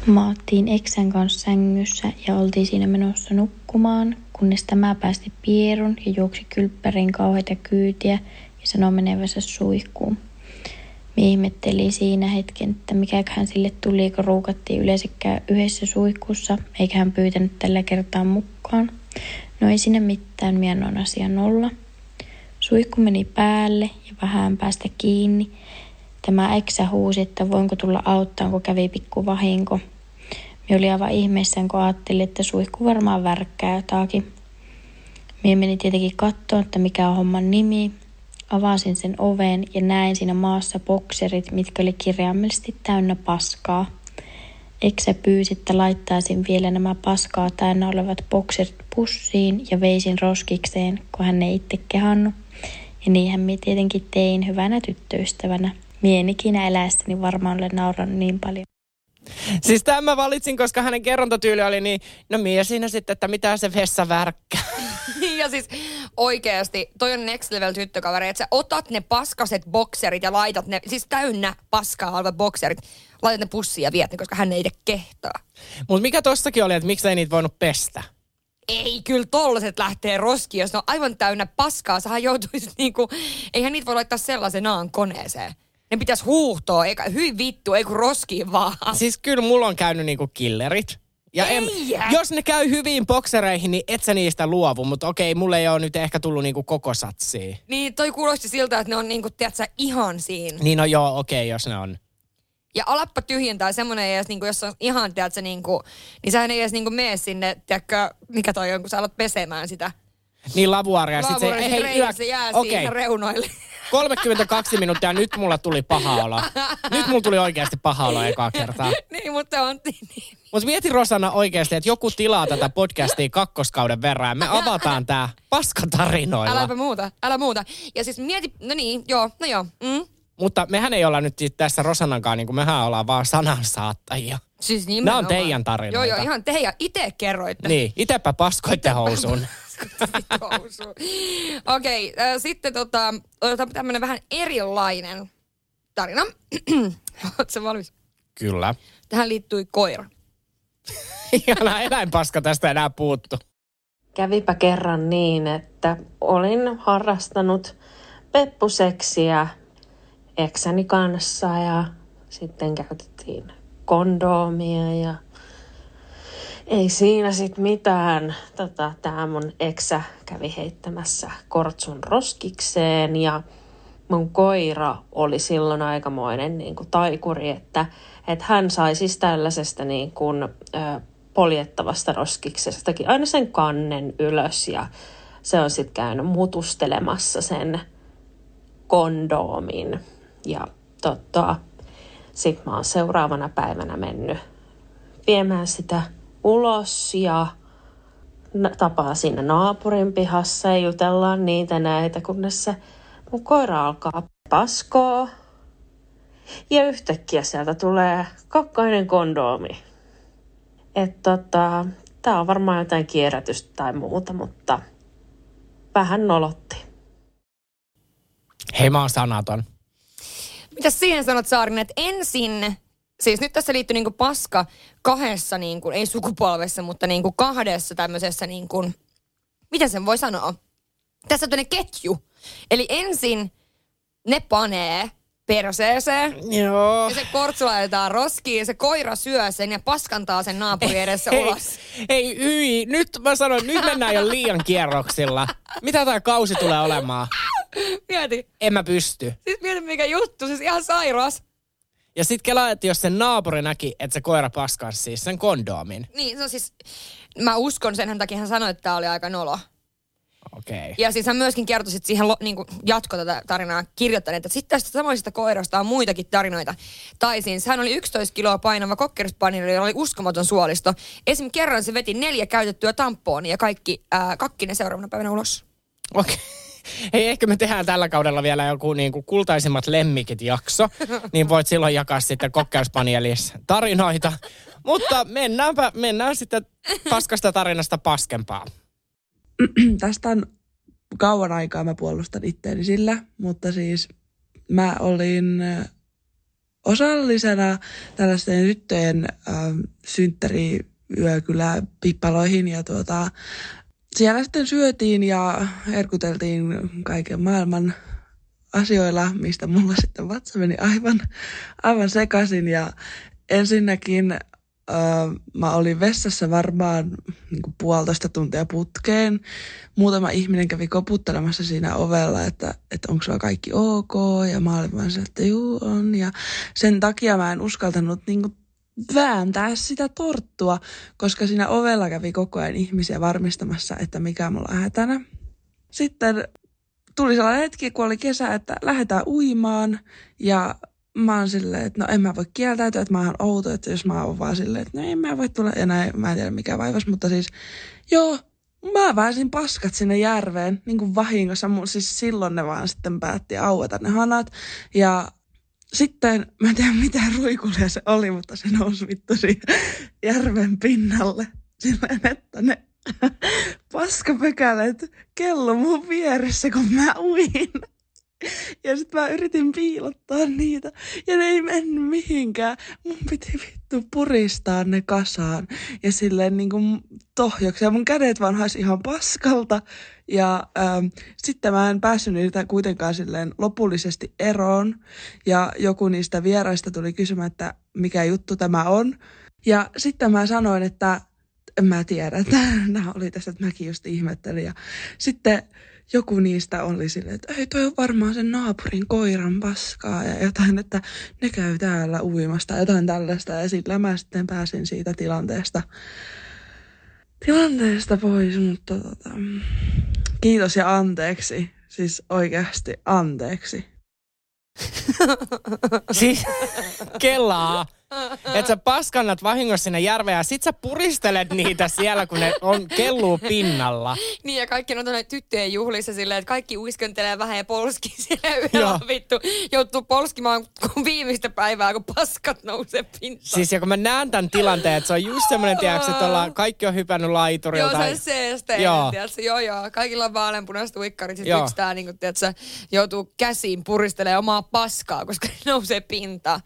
Maattiin eksän kanssa sängyssä ja oltiin siinä menossa nukkumaan, kunnes tämä päästi pierun ja juoksi kylppäriin kauheita kyytiä ja sanoi menevänsä suihkuun. Me ihmetteli siinä hetken, että mikäköhän sille tuli, kun ruukattiin yleensäkään yhdessä suihkussa, eikä hän pyytänyt tällä kertaa mukaan. No ei siinä mitään, minä on asia nolla. Suihku meni päälle ja vähän päästä kiinni. Tämä eksä huusi, että voinko tulla auttaa, kun kävi pikku vahinko. Minä oli aivan ihmeissään, kun ajattelin, että suihku varmaan värkkää jotakin. Minä menin tietenkin katsoa, että mikä on homman nimi. Avasin sen oven ja näin siinä maassa bokserit, mitkä oli kirjaimellisesti täynnä paskaa. Eksä pyysi, että laittaisin vielä nämä paskaa täynnä olevat bokserit pussiin ja veisin roskikseen, kun hän ei itse kehannut. Ja niinhän minä tietenkin tein hyvänä tyttöystävänä. Mie en ikinä eläessäni varmaan ole naurannut niin paljon. Siis tämän mä valitsin, koska hänen kerrontatyyli oli niin, no mie siinä sitten, että mitä se vessa värkkää. (laughs) ja siis oikeasti, toi on next level tyttökaveri, että sä otat ne paskaset bokserit ja laitat ne, siis täynnä paskaa olevat bokserit, laitat ne pussiin ja viet ne, koska hän ei itse kehtaa. Mutta mikä tossakin oli, että miksi ei niitä voinut pestä? Ei, kyllä tollaset lähtee roskiin, jos ne on aivan täynnä paskaa. Sähän joutuisit niinku, eihän niitä voi laittaa sellaisenaan koneeseen. Ne pitäisi huuhtoa, eikä hyvin vittu, ei kun roskiin vaan. Siis kyllä mulla on käynyt niinku killerit. Ja en, jos ne käy hyviin boksereihin, niin et sä niistä luovu. Mutta okei, mulle ei ole nyt ehkä tullut niinku koko satsia. Niin toi kuulosti siltä, että ne on niinku, tiedätkö, ihan siinä. Niin no joo, okei, jos ne on. Ja alappa tyhjentää semmonen ei edes, niinku, jos on ihan, tiedätkö, niinku, niin sähän ei edes niinku mene sinne, tiedätkö, mikä toi on, kun sä alat pesemään sitä. Niin lavuaria. Sit se, hei, se jää okei. siihen reunoille. 32 minuuttia, nyt mulla tuli paha olo. Nyt mulla tuli oikeasti paha olo ekaa kertaa. niin, mutta on niin. Mutta mieti Rosanna oikeasti, että joku tilaa tätä podcastia kakkoskauden verran ja me avataan tää paskatarinoilla. Äläpä muuta, älä muuta. Ja siis mieti, no niin, joo, no joo. Mm. Mutta mehän ei olla nyt tässä Rosannankaan, niin kuin mehän ollaan vaan sanansaattajia. Siis Nämä on nimenomaan. teidän tarinoita. Joo, joo, ihan teidän itse kerroitte. Niin, itepä paskoitte. Housuun. (laughs) Okei, äh, sitten tota, otetaan tämmönen vähän erilainen tarina. (clears throat) Oletko valmis? Kyllä. Tähän liittyy koira. (laughs) Ihana eläinpaska tästä enää puuttu. Kävipä kerran niin, että olin harrastanut peppuseksiä eksäni kanssa ja sitten käytettiin kondoomia ja ei siinä sit mitään. Tota, Tämä mun eksä kävi heittämässä kortsun roskikseen ja mun koira oli silloin aikamoinen niin kuin taikuri, että, että hän sai siis tällaisesta niin kuin, ö, poljettavasta roskiksestakin aina sen kannen ylös ja se on sitten käynyt mutustelemassa sen kondoomin. Ja tota, sitten mä oon seuraavana päivänä mennyt viemään sitä ulos ja tapaa siinä naapurin pihassa ja jutellaan niitä näitä, kunnes se mun koira alkaa paskoa. Ja yhtäkkiä sieltä tulee kakkainen kondoomi. Että tota, tää on varmaan jotain kierrätystä tai muuta, mutta vähän nolotti. Hei, mä oon sanaton. Mitä siihen sanot Saarinen, että ensin, siis nyt tässä liittyy niinku paska kahdessa, niinku, ei sukupolvessa, mutta niinku kahdessa tämmöisessä, niinku, miten sen voi sanoa? Tässä on tämmöinen ketju. Eli ensin ne panee perseeseen. Joo. Ja se kortsu laitetaan roskiin, se koira syö sen ja paskantaa sen naapuri edessä Hei, ulos. Hei, hyi, nyt mä sanon, nyt mennään jo liian kierroksilla. Mitä tämä kausi tulee olemaan? Mieti. En mä pysty. Siis mieti mikä juttu, siis ihan sairas. Ja sit kelaa, että jos sen naapuri näki, että se koira paskas siis sen kondoomin. Niin, on siis, mä uskon sen takia hän sanoi, että tämä oli aika nolo. Okei. Okay. Ja siis hän myöskin kertoi sit siihen niin jatko tätä tarinaa kirjoittaneet, että sitten tästä samaisesta koirasta on muitakin tarinoita. Tai siis hän oli 11 kiloa painava kokkerispanjeli, jolla oli uskomaton suolisto. Esim. kerran se veti neljä käytettyä tampoonia ja kaikki ää, kakkinen seuraavana päivänä ulos. Okei. Okay. Hei, ehkä me tehdään tällä kaudella vielä joku niin kuin kultaisimmat lemmikit jakso, niin voit silloin jakaa sitten kokkauspanielis tarinoita. Mutta mennäänpä, mennään sitten paskasta tarinasta paskempaa. Tästä on kauan aikaa mä puolustan itteeni sillä, mutta siis mä olin osallisena tällaisten tyttöjen äh, synttäriyökylä pippaloihin ja tuota, siellä sitten syötiin ja erkuteltiin kaiken maailman asioilla, mistä mulla sitten vatsa meni aivan, aivan sekaisin. Ja ensinnäkin äh, mä olin vessassa varmaan niin kuin puolitoista tuntia putkeen. Muutama ihminen kävi koputtelemassa siinä ovella, että, että onko sulla kaikki ok. Ja mä olin vaan se, että juu on. Ja sen takia mä en uskaltanut niin kuin vääntää sitä torttua, koska siinä ovella kävi koko ajan ihmisiä varmistamassa, että mikä mulla on hätänä. Sitten tuli sellainen hetki, kun oli kesä, että lähdetään uimaan ja mä oon silleen, että no en mä voi kieltäytyä, että mä oon outo, että jos mä oon vaan silleen, että no en mä voi tulla enää, mä en tiedä mikä vaivas, mutta siis joo, mä väisin paskat sinne järveen, niin kuin vahingossa, mun, siis silloin ne vaan sitten päätti aueta ne hanat ja sitten, mä en tiedä mitä ruikulia se oli, mutta se nousi vittu järven pinnalle. Silleen, että ne (laughs) paskapökälet kello mun vieressä, kun mä uin. (laughs) Ja sitten mä yritin piilottaa niitä. Ja ne ei mennyt mihinkään. Mun piti vittu puristaa ne kasaan. Ja silleen niin kuin tohjoksi. Ja mun kädet vaan haisi ihan paskalta. Ja ähm, sitten mä en päässyt niitä kuitenkaan silleen lopullisesti eroon. Ja joku niistä vieraista tuli kysymään, että mikä juttu tämä on. Ja sitten mä sanoin, että en mä tiedä, (laughs) että nämä oli tässä, että mäkin just ihmettelin. Ja sitten joku niistä oli silleen, että ei toi on varmaan sen naapurin koiran paskaa ja jotain, että ne käy täällä uimasta jotain tällaista. Ja sillä mä sitten pääsin siitä tilanteesta, tilanteesta pois, mutta tota, kiitos ja anteeksi. Siis oikeasti anteeksi. (laughs) siis kelaa. Että sä paskannat vahingossa sinne järveen ja sit sä puristelet niitä siellä, kun ne on kelluu pinnalla. Niin ja kaikki on tuonne tyttöjen juhlissa silleen, että kaikki uiskentelee vähän ja polskii (laughs) siellä yhdellä vittu. Joutuu polskimaan kun viimeistä päivää, kun paskat nousee pintaan. Siis ja kun mä näen tämän tilanteen, että se on just semmoinen, tiedätkö, että ollaan, kaikki on hypännyt laiturilta. Joo, se on seesteinen, joo. Tiedätkö? joo, joo. Kaikilla on vaaleanpunaiset uikkarit. Sitten yksi tää, niin kuin, tiedätkö, joutuu käsiin puristelemaan omaa paskaa, koska (laughs) nousee pintaan.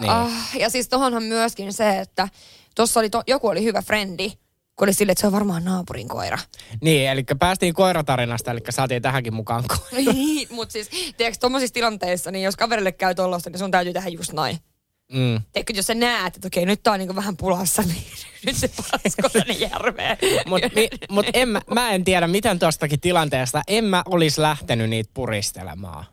Niin. Oh, ja siis tohonhan myöskin se, että tuossa oli to, joku oli hyvä frendi, kun oli sille, että se on varmaan naapurin koira. Niin, eli päästiin koiratarinasta, eli saatiin tähänkin mukaan koira. (laughs) niin, mutta siis, tiedätkö, tuommoisissa tilanteissa, niin jos kaverille käy tuollaista, niin sun täytyy tehdä just noin. Mm. Tiedätkö, jos sä näet, että okei, nyt tää on niinku vähän pulassa, (laughs) niin nyt se pasko tänne järveen. Mutta mut en mä, mä en tiedä, miten tuostakin tilanteesta, en mä olisi lähtenyt niitä puristelemaan.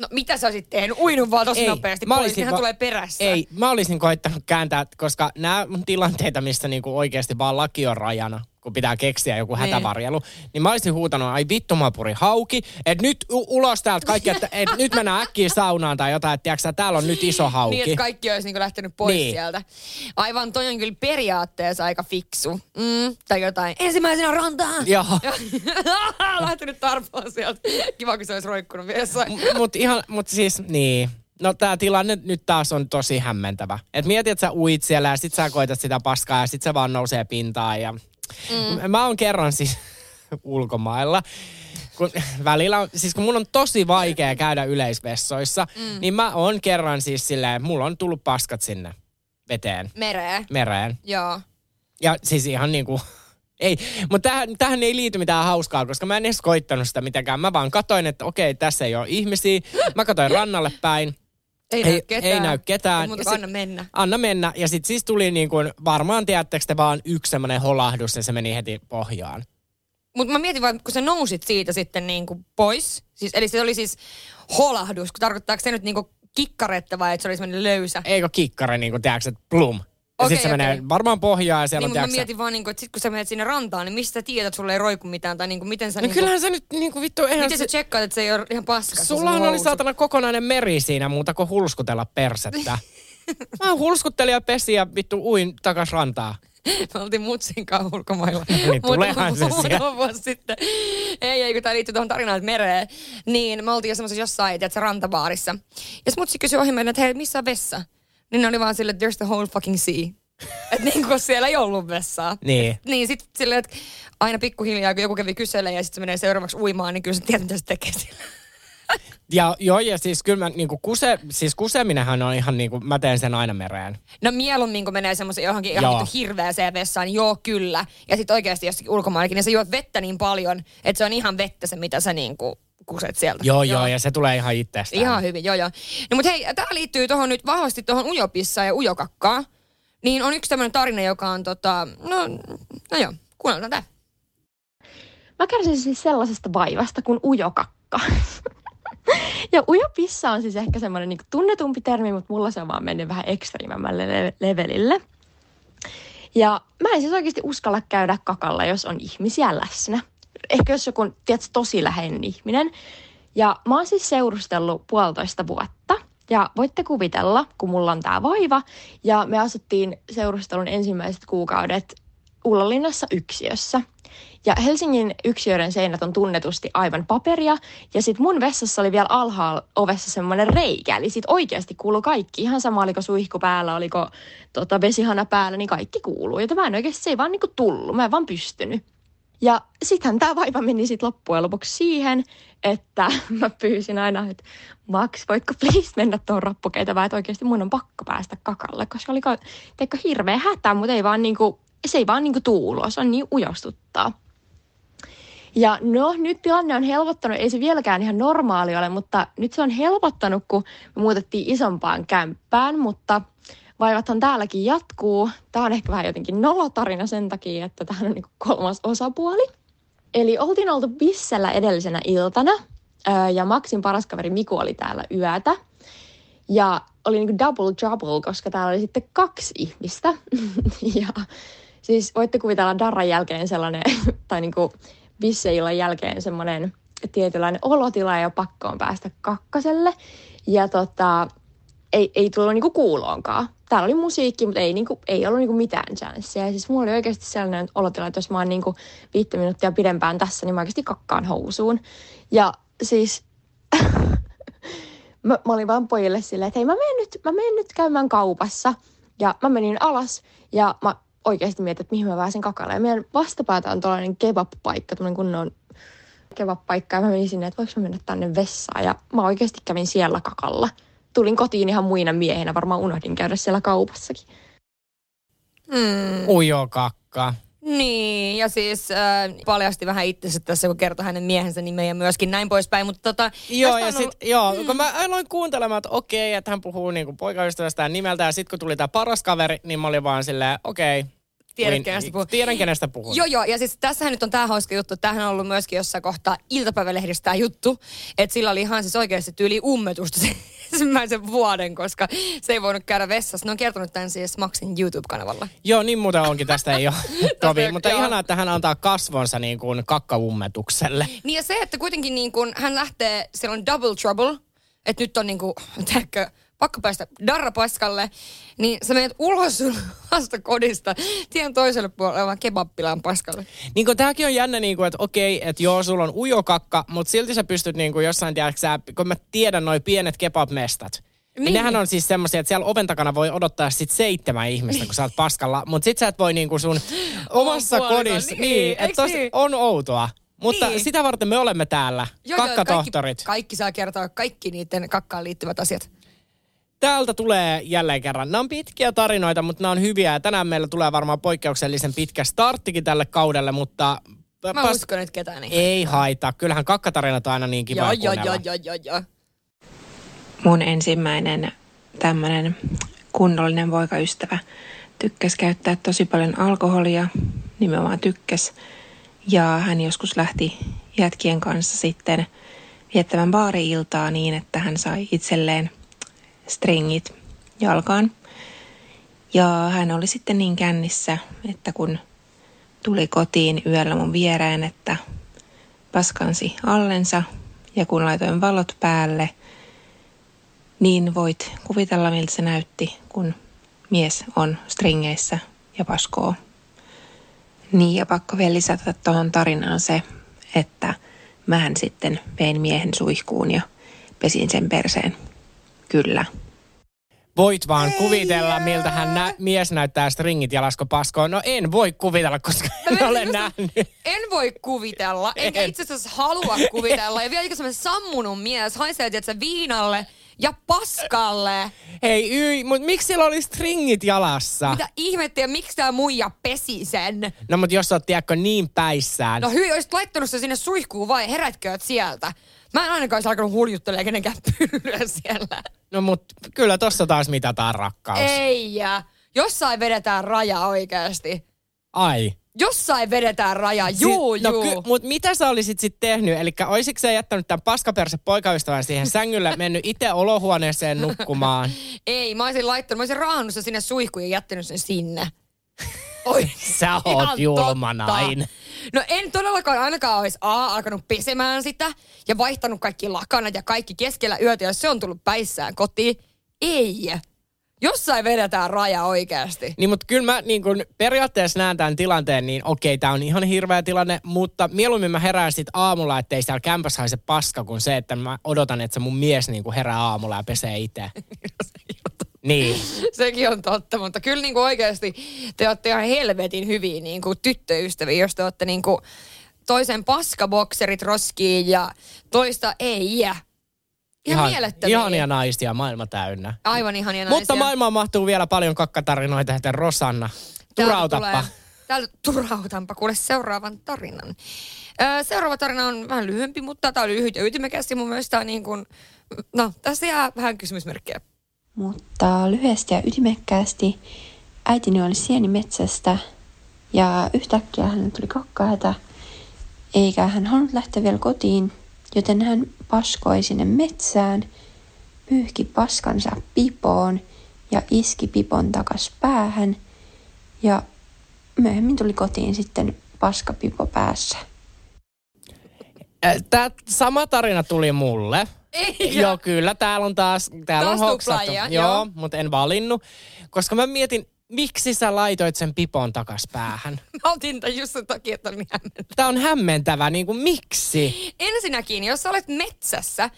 No mitä sä olisit tehnyt? Uinut vaan tosi ei, nopeasti, mä olisin, va- tulee perässä. Ei, mä olisin koittanut kääntää, koska nämä on tilanteita, missä niinku oikeasti vaan laki on rajana kun pitää keksiä joku niin. hätävarjelu, niin mä olisin huutanut, ai vittu mä puri hauki, että nyt u- ulos täältä kaikki, että et (laughs) nyt mennään äkkiä saunaan tai jotain, että tiiäksä, täällä on nyt iso hauki. Niin, että kaikki olisi niinku lähtenyt pois niin. sieltä. Aivan, toi on kyllä periaatteessa aika fiksu. Mm, tai jotain, ensimmäisenä rantaan. Joo. (laughs) lähtenyt tarpoon sieltä. Kiva, kun se olisi roikkunut vielä M- Mutta ihan, mutta siis, niin. No tämä tilanne nyt taas on tosi hämmentävä. Et mieti, että sä uit siellä ja sit sä koitat sitä paskaa ja sit se vaan nousee pintaan ja Mm. Mä oon kerran siis (laughs) ulkomailla. Kun välillä on, siis kun mun on tosi vaikea käydä yleisvessoissa, mm. niin mä oon kerran siis silleen, mulla on tullut paskat sinne veteen. Mereen. Mereen. Joo. Ja siis ihan niinku (laughs) Ei, mutta tähän, tähän ei liity mitään hauskaa, koska mä en edes koittanut sitä mitenkään. Mä vaan katoin, että okei, tässä ei ole ihmisiä. Mä katoin rannalle päin. Ei, näy ketään. Ei näy ketään. Ei muuta Ja kuin sit- anna mennä. Anna mennä. Ja sitten siis tuli niin kuin, varmaan tiedättekö te vaan yksi semmoinen holahdus ja se meni heti pohjaan. Mutta mä mietin vaan, kun sä nousit siitä sitten niin kuin pois. Siis, eli se oli siis holahdus. Tarkoittaako se nyt niin kuin kikkaretta vai että se oli semmoinen löysä? Eikö kikkare niin kuin, tiedätkö, että plum. Ja Okei, sitten se menee okei. varmaan pohjaan ja siellä Niin, on, mutta mä mietin vaan, niin kuin, että sit kun sä menet sinne rantaan, niin mistä sä tiedät, että sulla ei roiku mitään? Tai niin kuin, miten sä... No niin kyllähän se nyt niin kuin vittu... Eihän Miten se, sä tsekkaat, että se ei ole ihan paskassa? Sullahan sun oli saatana kokonainen meri siinä muuta kuin hulskutella persettä. Mä hulskuttelin ja pesin ja vittu uin takas rantaa. (laughs) Me oltiin mutsin kanssa ulkomailla. (laughs) Niin, tuleehan se siellä. vuosi sitten. Ei, ei, kun tämä liittyy tuohon tarinaan, että mereen. Niin me oltiin jo semmoisessa jossain, tiedätkö, rantabaarissa. Ja sit mutsi kysyi ohi meidän, että hei, missä on vessa? Niin ne oli vaan silleen, että there's the whole fucking sea. (laughs) Että niin kuin siellä ei ollut vessaa. Niin. Niin sit silleen, että aina pikkuhiljaa, kun joku kävi kyselemään ja sitten se menee seuraavaksi uimaan, niin kyllä sä tiedät, mitä se tekee siellä. (laughs) Ja joo, ja siis kyllä mä, niinku kuse, siis kuseminenhan on ihan niinku, mä teen sen aina mereen. No mieluummin, kun menee semmoisen johonkin ihan vittu hirveäseen vessaan, niin joo, kyllä. Ja sitten oikeasti jossakin ulkomaillakin, niin sä juot vettä niin paljon, että se on ihan vettä se, mitä sä niinku kuset sieltä. Joo, joo, ja se tulee ihan itsestään. Ihan hyvin, joo joo. No mut hei, tää liittyy tohon nyt vahvasti tuohon ujopissaan ja ujokakkaan. Niin on yksi tämmöinen tarina, joka on tota, no, no joo, kuunnellaan tää. Mä kärsin siis sellaisesta vaivasta kuin ujokakka. (laughs) ja ujopissa on siis ehkä semmoinen niin tunnetumpi termi, mutta mulla se on vaan mennyt vähän ekstriimemmälle le- levelille. Ja mä en siis oikeasti uskalla käydä kakalla, jos on ihmisiä läsnä. Ehkä jos joku tiedätkö, tosi läheinen ihminen. Ja mä oon siis seurustellut puolitoista vuotta. Ja voitte kuvitella, kun mulla on tää vaiva. Ja me asuttiin seurustelun ensimmäiset kuukaudet Ullalinnassa yksiössä. Ja Helsingin yksiöiden seinät on tunnetusti aivan paperia. Ja sit mun vessassa oli vielä alhaalla ovessa semmoinen reikä. Eli sit oikeasti kuuluu kaikki. Ihan sama oliko suihku päällä, oliko tota, vesihana päällä, niin kaikki kuuluu. Ja mä en oikeasti, se ei vaan niinku tullut. Mä en vaan pystynyt. Ja sittenhän tämä vaiva meni sitten loppujen lopuksi siihen, että (laughs) mä pyysin aina, että Max, voitko please mennä tuohon rappukeitavaan, että oikeasti mun on pakko päästä kakalle, koska oli teikö hirveä hätä, mutta ei vaan niinku, se ei vaan niinku tuulua, se on niin ujostuttaa. Ja no, nyt tilanne on helpottanut, ei se vieläkään ihan normaali ole, mutta nyt se on helpottanut, kun me muutettiin isompaan kämppään, mutta vaivathan täälläkin jatkuu. Tämä on ehkä vähän jotenkin nolotarina sen takia, että tähän on niin kolmas osapuoli. Eli oltiin oltu Bissellä edellisenä iltana ja Maxin paras kaveri Miku oli täällä yötä. Ja oli niin double trouble, koska täällä oli sitten kaksi ihmistä. (laughs) ja siis voitte kuvitella Darran jälkeen sellainen, (laughs) tai niin kuin Bisseillan jälkeen semmoinen tietynlainen olotila ja pakko on päästä kakkaselle. Ja tota, ei, ei tullut niinku kuuloonkaan. Täällä oli musiikki, mutta ei, niinku, ei ollut niinku mitään chanssia. Ja siis mulla oli oikeasti sellainen olotila, että jos mä oon niinku viittä minuuttia pidempään tässä, niin mä oikeasti kakkaan housuun. Ja siis (laughs) mä, mä olin vaan pojille silleen, että hei mä menen, nyt, mä menen nyt käymään kaupassa. Ja mä menin alas ja mä oikeasti mietin, että mihin mä pääsen kakalle. Ja meidän vastapäätä on tällainen kebab-paikka, tämmöinen kunnon kebab-paikka. Ja mä menin sinne, että voiko mä mennä tänne vessaan. Ja mä oikeasti kävin siellä kakalla. Tulin kotiin ihan muina miehenä, varmaan unohdin käydä siellä kaupassakin. Hmm. Ujo kakka. Niin, ja siis äh, paljasti vähän itsensä tässä, kun kertoi hänen miehensä nimeä ja myöskin näin poispäin. Mutta tota, Joo, ja sit, ollut- joo, kun mä aloin kuuntelemaan, että okei, että hän puhuu niinku poikaystävästään nimeltä, ja sitten kun tuli tämä paras kaveri, niin mä olin vaan silleen, okei. Tiedät, Voin- kenestä puhun. Tiedän, kenestä puhun. Joo, joo. Ja siis tässähän nyt on tämä hauska juttu. Tämähän on ollut myöskin jossain kohtaa iltapäivälehdistä tämä juttu. Että sillä oli ihan siis oikeasti tyyli ummetusta se ensimmäisen vuoden, koska se ei voinut käydä vessassa. Ne on kertonut tämän siis Maxin YouTube-kanavalla. Joo, niin muuten onkin, tästä ei ole (laughs) tovi. Mutta joo. ihanaa, että hän antaa kasvonsa niin kuin kakkaummetukselle. Niin ja se, että kuitenkin niin kun hän lähtee, siellä on double trouble, että nyt on niin kuin, tiedätkö, pakko päästä darra paskalle, niin sä menet ulos sun vasta kodista tien toiselle puolelle vaan kebappilaan paskalle. Niin kuin tämäkin on jännä, niin kuin, että okei, että joo, sulla on ujo kakka, mutta silti sä pystyt niin kuin jossain, tiedätkö, kun mä tiedän noi pienet kebab-mestat. Niin. Niin. Nehän on siis semmoisia, että siellä oven takana voi odottaa sit seitsemän ihmistä, kun sä oot paskalla. Mutta sit sä et voi niinku sun omassa kodissa. niin, Niin, että niin? on outoa. Mutta Niin. sitä varten me olemme täällä, Joo, joo, kakkatohtorit. Kaikki, kaikki saa kertoa kaikki niiden kakkaan liittyvät asiat. Täältä tulee jälleen kerran. Nämä on pitkiä tarinoita, mutta nämä on hyviä. Tänään meillä tulee varmaan poikkeuksellisen pitkä starttikin tälle kaudelle, mutta... Mä pas... uskon, että ketään ei, ei haita. Kyllähän kakkatarinat on aina niin kiva joo, joo, joo, joo, joo. Mun ensimmäinen tämmöinen kunnollinen poikaystävä tykkäsi käyttää tosi paljon alkoholia, nimenomaan tykkäs. Ja hän joskus lähti jätkien kanssa sitten viettämään baari-iltaa niin, että hän sai itselleen stringit jalkaan. Ja hän oli sitten niin kännissä, että kun tuli kotiin yöllä mun viereen, että paskansi allensa ja kun laitoin valot päälle, niin voit kuvitella miltä se näytti, kun mies on stringeissä ja paskoo. Niin ja pakko vielä lisätä tuohon tarinaan se, että mähän sitten vein miehen suihkuun ja pesin sen perseen. Kyllä. Voit vaan Ei kuvitella, jää. miltä hän nä- mies näyttää stringit jalasko paskoon. No en voi kuvitella, koska en ole nähnyt. En voi kuvitella, enkä itse asiassa halua kuvitella. Ja vielä semmoinen sammunut mies, haisee että viinalle ja paskalle. Hei, yi, mutta miksi sillä oli stringit jalassa? Mitä ihmettä ja miksi tämä muija pesi sen? No mutta jos sä oot tiedätkö niin päissään. No hyi, olisit laittanut se sinne suihkuun vai herätkö sieltä? Mä en ainakaan olisi alkanut huljuttelemaan kenenkään (laughs) pyllyä siellä. No mut kyllä tossa taas mitataan rakkaus. Ei jää. Jossain vedetään raja oikeasti. Ai. Jossain vedetään raja, juu, si- no, juu. Ky- mut mitä sä olisit sitten tehnyt? Eli olisitko sä jättänyt tämän paskaperse poikaystävän siihen (laughs) sängylle, mennyt itse olohuoneeseen nukkumaan? (laughs) Ei, mä olisin laittanut, mä olisin raahannut sen sinne suihkuun ja jättänyt sen sinne. Oi, (laughs) Sä oot julma nainen. No en todellakaan ainakaan olisi A, alkanut pesemään sitä ja vaihtanut kaikki lakanat ja kaikki keskellä yötä, jos se on tullut päissään kotiin. Ei. Jossain vedetään raja oikeasti. Niin, mutta kyllä mä niin kun periaatteessa näen tämän tilanteen, niin okei, tämä on ihan hirveä tilanne, mutta mieluummin mä herään sitten aamulla, ettei siellä kämpässä haise paska, kuin se, että mä odotan, että se mun mies niin herää aamulla ja pesee itse. (laughs) Niin. Sekin on totta, mutta kyllä niin kuin oikeasti te olette ihan helvetin hyviä niin kuin tyttöystäviä, jos te olette niin kuin toisen paskabokserit roskiin ja toista ei. Ihan, ihan mielettömiä. Ihania naisia, maailma täynnä. Aivan ihania naisia. Mutta maailmaan mahtuu vielä paljon kakkatarinoita, että Rosanna, turautappa. Täältä turautanpa kuule seuraavan tarinan. Öö, seuraava tarina on vähän lyhyempi, mutta tämä oli lyhyt ja ytimekäs ja mun mielestä niin kuin, no tässä jää vähän kysymysmerkkejä. Mutta lyhyesti ja ytimekkäästi äitini oli sienimetsästä ja yhtäkkiä hän tuli kakkahätä, eikä hän halunnut lähteä vielä kotiin, joten hän paskoi sinne metsään, pyyhki paskansa pipoon ja iski pipon takas päähän ja myöhemmin tuli kotiin sitten paskapipo päässä. Tämä sama tarina tuli mulle. Ei, Joo, kyllä. Täällä on taas, täällä taas on hoksattu. Joo, joo, mutta en valinnut. Koska mä mietin, miksi sä laitoit sen pipon takas päähän? (laughs) Mä otin tämän just sen takia, että on niin hämmentävä. Tää on hämmentävä, niin kuin miksi? Ensinnäkin, jos sä olet metsässä,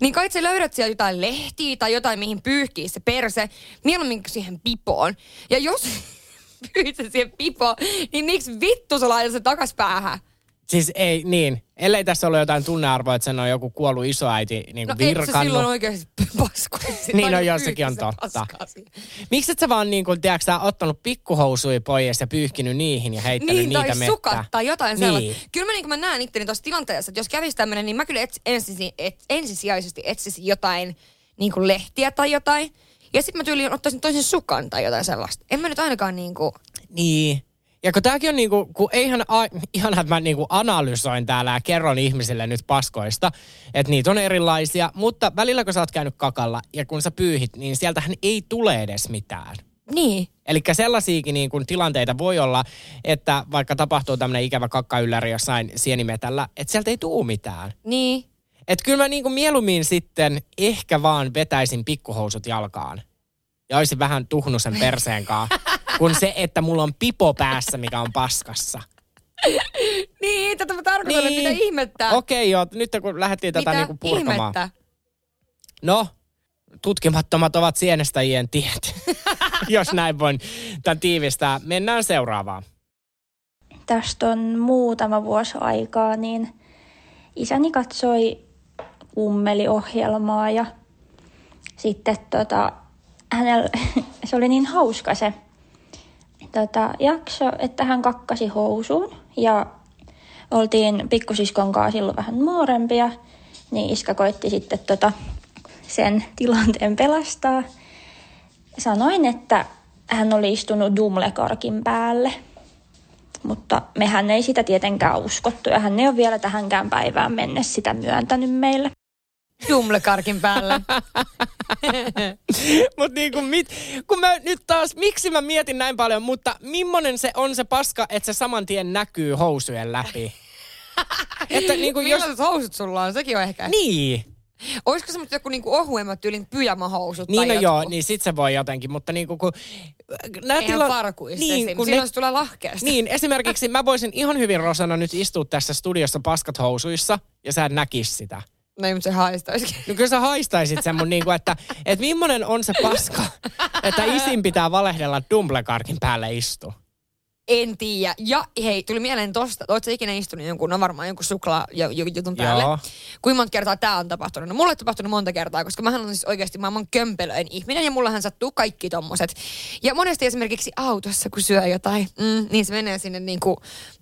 niin kai sä löydät sieltä jotain lehtiä tai jotain, mihin pyyhkii se perse, mieluummin siihen pipoon. Ja jos (laughs) pyyhit siihen pipoon, niin miksi vittu sä laitat sen takas päähän? Siis ei, niin. Ellei tässä ole jotain tunnearvoa, että sen on joku kuollut isoäiti niin No kuin eikö se virkannut. silloin oikeasti (laughs) paskoisi? Niin, no joo, sekin on totta. Miksi et sä vaan niin kuin, tiedätkö, sä ottanut pikkuhousui pois ja pyyhkinyt niihin ja heittänyt Niin, niitä tai mettään? sukat tai jotain Niin. sellaista. Kyllä mä, niin mä näen itteni tuossa tilanteessa, että jos kävisi tämmöinen, niin mä kyllä ets, ensisi, et, ensisijaisesti etsisin jotain niin kuin lehtiä tai jotain. Ja sitten mä tyyliin ottaisin toisen sukan tai jotain sellaista. En mä nyt ainakaan niin kuin... Niin. Ja kun tääkin on niinku, kun eihän, a, ihan että mä niinku analysoin täällä ja kerron ihmisille nyt paskoista, että niitä on erilaisia, mutta välillä kun sä oot käynyt kakalla ja kun sä pyyhit, niin sieltähän ei tule edes mitään. Niin. Eli sellaisiakin niin kuin tilanteita voi olla, että vaikka tapahtuu tämmöinen ikävä kakkaylläri jossain sienimetällä, että sieltä ei tuu mitään. Niin. Että kyllä mä niin kuin mieluummin sitten ehkä vaan vetäisin pikkuhousut jalkaan. Ja olisin vähän tuhnusen perseen kanssa, (laughs) kuin se, että mulla on pipo päässä, mikä on paskassa. Niin, tätä mä tarkoitan, Niin. että mitä ihmettä. Okei joo, nyt kun lähdettiin tätä mitä niin kuin purkamaan. ihmettä? No, tutkimattomat ovat sienestäjien tiet, (laughs) jos näin voin tämän tiivistää. Mennään seuraavaan. tästä on muutama vuosi aikaa, niin isäni katsoi kummeliohjelmaa ja sitten tota, hänellä, (laughs) se oli niin hauska se tota, jakso, että hän kakkasi housuun ja oltiin pikkusiskon kanssa silloin vähän nuorempia, niin iskä koitti sitten tota, sen tilanteen pelastaa. Sanoin, että hän oli istunut Dumlekarkin päälle, mutta mehän ei sitä tietenkään uskottu ja hän ei ole vielä tähänkään päivään mennessä sitä myöntänyt meille. Dumlekarkin päälle. (laughs) Mut niin kuin mit, kun mä nyt taas, miksi mä mietin näin paljon, mutta millainen se on se paska, että se saman tien näkyy housujen läpi? (laughs) että niin kuin jos... housut sulla on? Sekin on ehkä... Niin. Olisiko semmoista joku niinku ohuemmat tyylin pyjamahousut Niin tai no joo, niin sit se voi jotenkin, mutta niinku kun... Nää Eihän tila- farkuista niin, esim. kun Silloin ne- se tulee lahkeasti. Niin, esimerkiksi mä voisin ihan hyvin Rosana nyt istua tässä studiossa paskat housuissa ja sä näkis sitä. No ei, mutta se haistaisikin. No kyllä sä haistaisit sen mun niinku, että et millainen on se paska, että isin pitää valehdella Dumblekarkin päälle istu. En tiedä. Ja hei, tuli mieleen tosta. Oletko ikinä istunut jonkun, no varmaan jonkun suklaa jutun päälle? Joo. Kuinka monta kertaa tämä on tapahtunut? No mulle on tapahtunut monta kertaa, koska mähän on siis oikeasti maailman kömpelöin ihminen ja mullahan sattuu kaikki tommoset. Ja monesti esimerkiksi autossa, kun syö jotain, mm, niin se menee sinne niinku,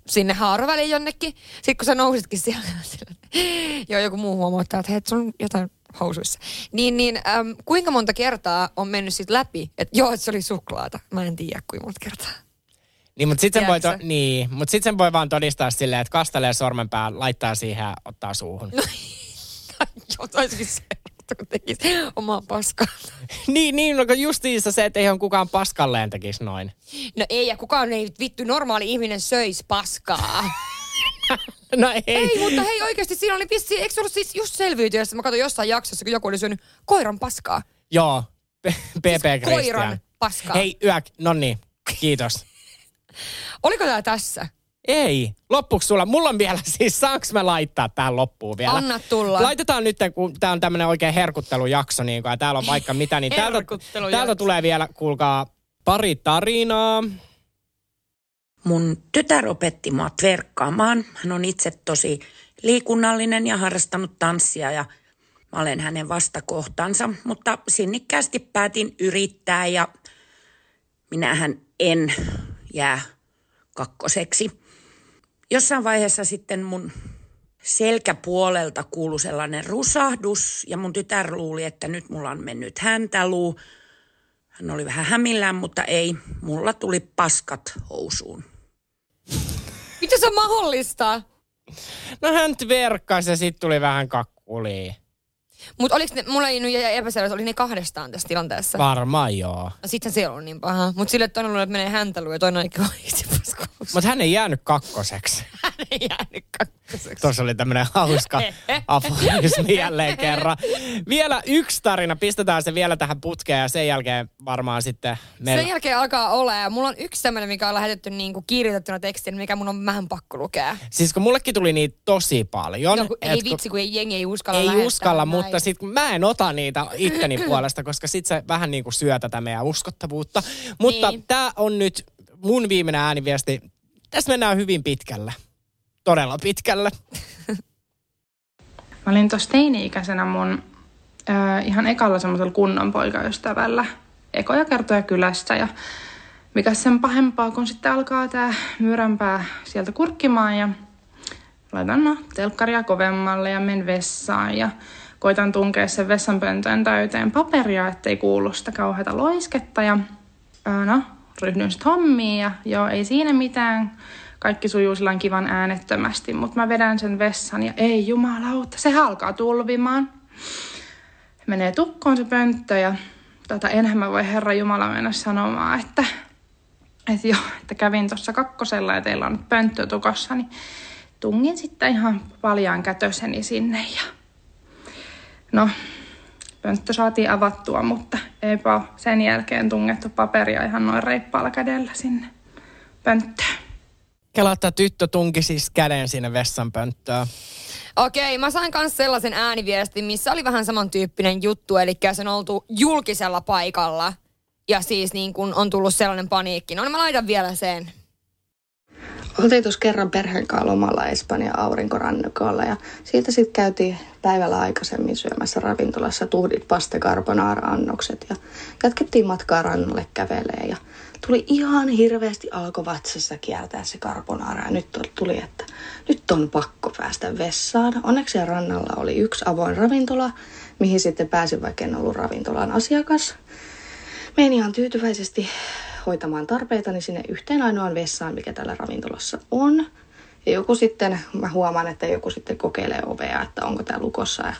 sinne haaroväliin jonnekin. Sitten kun sä nousitkin siellä, (laughs) siellä joo, joku muu huomauttaa, että hei, on jotain housuissa. Niin, niin äm, kuinka monta kertaa on mennyt sit läpi, että joo, että se oli suklaata. Mä en tiedä, kuinka monta kertaa. Niin, mutta sitten sen, voi to- niin, mut sit sen voi vaan todistaa silleen, että kastelee sormen päällä, laittaa siihen ja ottaa suuhun. No, (laughs) Joo, olisikin se, kun tekisi omaa paskaa. (laughs) niin, niin, no justiinsa se, että eihän kukaan paskalleen tekisi noin. No ei, ja kukaan ei vittu normaali ihminen söisi paskaa. (laughs) No ei. ei, mutta hei oikeasti siinä oli vissi, eikö se ollut siis just selviytyessä, mä katsoin jossain jaksossa, kun joku oli syönyt koiran paskaa. Joo, PP Christian. koiran paskaa. Hei, yök, no niin, kiitos. Oliko tää tässä? Ei. Loppuksi sulla, mulla on vielä (laughs) siis, saanko mä laittaa tähän loppuun vielä? Anna tulla. Laitetaan nyt, kun tää on tämmönen oikein herkuttelujakso, niin kun, ja täällä on vaikka mitä, niin täältä, täältä tulee vielä, kuulkaa, pari tarinaa. Mun tytär opetti mua tverkkaamaan. Hän on itse tosi liikunnallinen ja harrastanut tanssia ja mä olen hänen vastakohtansa. Mutta sinnikkäästi päätin yrittää ja minähän en jää kakkoseksi. Jossain vaiheessa sitten mun selkäpuolelta kuului sellainen rusahdus ja mun tytär luuli, että nyt mulla on mennyt häntäluu. Hän oli vähän hämillään, mutta ei. Mulla tuli paskat housuun. Mitä se on mahdollista? No hän tverkkasi ja sitten tuli vähän kakkuliin. Mutta oliks ne, mulla ei nyt jäi epäselvä, oli ne kahdestaan tässä tilanteessa. Varmaan joo. No sitten se ei ollut niin paha. Mutta sille toinen luulee, että menee häntäluun ja toinen on oikeasti. Mutta hän ei jäänyt kakkoseksi. (laughs) Hän ei jäänyt kakkoseksi. Tuossa oli tämmöinen hauska (laughs) aforismi jälleen kerran. Vielä yksi tarina, pistetään se vielä tähän putkeen ja sen jälkeen varmaan sitten meillä... Sen jälkeen alkaa olla ja mulla on yksi tämmöinen, mikä on lähetetty niin kuin kirjoitettuna tekstiin, mikä mun on vähän pakko lukea. Siis kun mullekin tuli niitä tosi paljon. No, kun ei kun- vitsi, kun ei, jengi ei uskalla Ei uskalla, näin. mutta sit kun mä en ota niitä itteni (clears throat) puolesta, koska sit se vähän niin kuin syö tätä meidän uskottavuutta. Mutta Niin. tää on nyt mun viimeinen ääniviesti. Tässä mennään hyvin pitkälle. Todella pitkälle. Mä olin tuossa teini-ikäisenä mun äh, ihan ekalla semmoisella kunnon poikaystävällä ekoja kertoja kylässä ja mikä sen pahempaa, kun sitten alkaa tää myyränpää sieltä kurkkimaan ja laitan no, telkkaria kovemmalle ja menen vessaan ja koitan tunkea sen vessanpöntön täyteen paperia, ettei kuulu sitä kauheata loisketta ja ää, no, ryhdyin sitten hommiin ja joo, ei siinä mitään. Kaikki sujuu lailla kivan äänettömästi, mutta mä vedän sen vessan ja ei jumalauta, se alkaa tulvimaan. Menee tukkoon se pönttö ja tota, enhän mä voi Herra Jumala mennä sanomaan, että, että joo, että kävin tuossa kakkosella ja teillä on nyt pönttö tukossa, niin tungin sitten ihan paljaan kätöseni sinne ja no, pönttö saatiin avattua, mutta eipä sen jälkeen tungettu paperia ihan noin reippaalla kädellä sinne pönttöön. Kela, että tyttö tunki siis käden sinne vessanpönttöön. Okei, mä sain myös sellaisen ääniviestin, missä oli vähän samantyyppinen juttu, eli se on oltu julkisella paikalla. Ja siis niin kun on tullut sellainen paniikki. No niin mä laitan vielä sen. oltiin tuossa kerran perheen kanssa lomalla Espanjan aurinkorannukolla ja siitä sitten käytiin päivällä aikaisemmin syömässä ravintolassa tuhdit pasta carbonara-annokset ja jatkettiin matkaa rannalle kävelee ja tuli ihan hirveästi alkoi vatsassa kieltää se carbonara ja nyt tuli, että nyt on pakko päästä vessaan. Onneksi rannalla oli yksi avoin ravintola, mihin sitten pääsin, vaikka en ollut ravintolan asiakas. Menin ihan tyytyväisesti hoitamaan tarpeitani sinne yhteen ainoaan vessaan, mikä tällä ravintolassa on. Ja joku sitten, mä huomaan, että joku sitten kokeilee ovea, että onko tämä lukossa ja,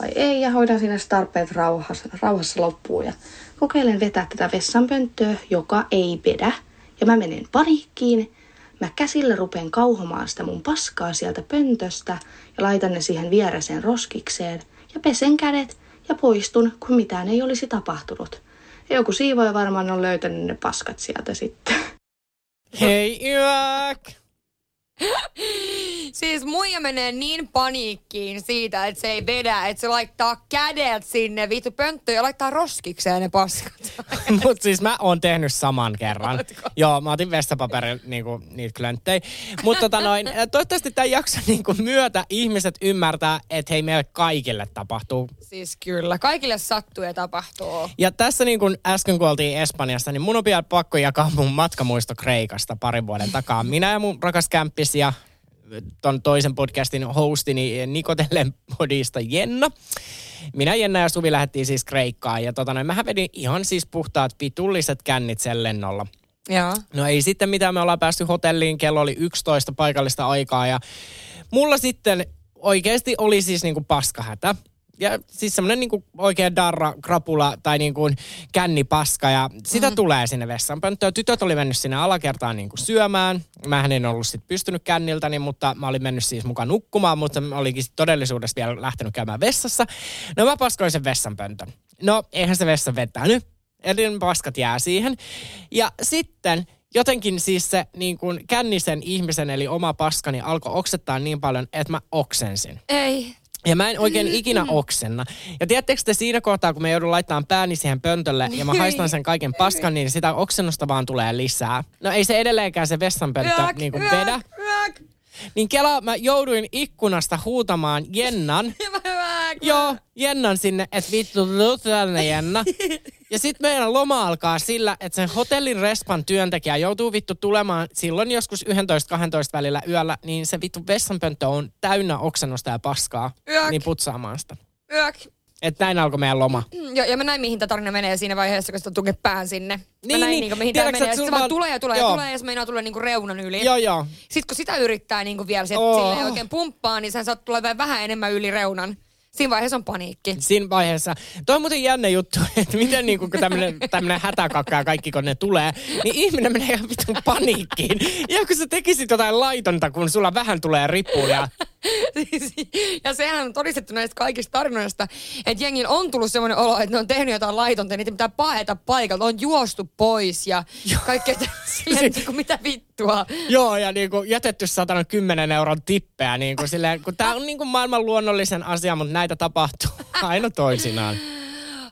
vai ei. Ja hoidan sinne tarpeet rauhassa, rauhassa loppuun. Ja kokeilen vetää tätä vessanpönttöä, joka ei vedä. Ja mä menen paniikkiin. Mä käsillä rupean kauhomaan sitä mun paskaa sieltä pöntöstä ja laitan ne siihen viereseen roskikseen. Ja pesen kädet ja poistun, kun mitään ei olisi tapahtunut. Ja joku siivoja varmaan on löytänyt ne paskat sieltä sitten. Hei Yök! (laughs) siis muija menee niin paniikkiin siitä, että se ei vedä, että se laittaa kädet sinne vittu pönttöön ja laittaa roskikseen ne paskat. (laughs) Mut siis mä oon tehnyt saman kerran. Joo, mä otin vessapaperin niinku, niitä klönttejä. Mutta tota noin, (laughs) toivottavasti tämän jakson niinku myötä ihmiset ymmärtää, että hei meille kaikille tapahtuu. Siis kyllä, kaikille sattuu ja tapahtuu. Ja tässä niin kuin äsken kun oltiin Espanjassa, niin mun on pian pakko jakaa mun matkamuisto Kreikasta parin vuoden takaa. Minä ja mun rakas kämppis ja ton toisen podcastin hostini Nikotellen podista Jenna. Minä, Jenna ja Suvi lähdettiin siis Kreikkaan ja tota noin, mähän vedin ihan siis puhtaat pitulliset kännit sen lennolla. Joo. No ei sitten mitään, me ollaan päästy hotelliin, kello oli 11 paikallista aikaa ja mulla sitten oikeasti oli siis niinku paskahätä ja siis semmoinen niinku oikein darra, krapula tai niinku kännipaska ja sitä mm. tulee sinne vessanpönttöön. Tytöt oli mennyt sinne alakertaan niinku syömään. Mähän en ollut sit pystynyt känniltäni, mutta mä olin mennyt siis mukaan nukkumaan, mutta mä olikin todellisuudessa vielä lähtenyt käymään vessassa. No mä paskoin sen vessanpöntön. No eihän se vessa vetänyt. Eli paskat jää siihen. Ja sitten jotenkin siis se niin kuin kännisen ihmisen eli oma paskani alkoi oksettaa niin paljon, että mä oksensin. Ei. Ja mä en oikein ikinä oksenna. Ja tiedättekö te siinä kohtaa, kun me joudun laittamaan pääni siihen pöntölle ja mä haistan sen kaiken paskan, niin sitä oksennusta vaan tulee lisää. No ei se edelleenkään se vessanpönttö niin kuin vedä. Niin Kela, mä jouduin ikkunasta huutamaan Jennan. (laughs) Joo, Jennan sinne, että vittu, tänne Jenna. Ja sitten meidän loma alkaa sillä, että sen hotellin respan työntekijä joutuu vittu tulemaan silloin joskus 11-12 välillä yöllä, niin se vittu vessanpönttö on täynnä oksennusta ja paskaa. Yök. Niin putsaamaan sitä. Yök. Että näin alkoi meidän loma. Mm, Joo, ja mä näin, mihin tämä tarina menee siinä vaiheessa, kun sä tunke pään sinne. Niin, mä näin, niin. niin, mihin tämä menee. Sitten se vaan tulee ja tulee Joo. ja tulee, ja se meinaa tulla niinku reunan yli. Joo, joo. Sitten kun sitä yrittää niinku vielä sieltä Oo. silleen oikein pumppaa, niin sen saat tulee vähän- vähän enemmän yli reunan. Siinä vaiheessa on paniikki. Siinä vaiheessa. Toi on muuten jännä juttu, (laughs) että miten niinku, kun tämmönen, tämmönen hätäkakka ja kaikki kun ne tulee, niin ihminen menee ihan vitun paniikkiin. Ja kun sä tekisit jotain laitonta, kun sulla vähän tulee ripuja. (laughs) Ja sehän on todistettu näistä kaikista tarinoista, että jengillä on tullut semmoinen olo, että ne on tehnyt jotain laitonta, ja niitä pitää paeta paikalta, on juostu pois ja kaikkea (laughs) että niinku, mitä vittua. Joo, ja niinku jätetty satana 10 euron tippeä. Niinku silleen, kun tää on niinku maailman luonnollisen asia, mutta näitä tapahtuu (laughs) aina toisinaan.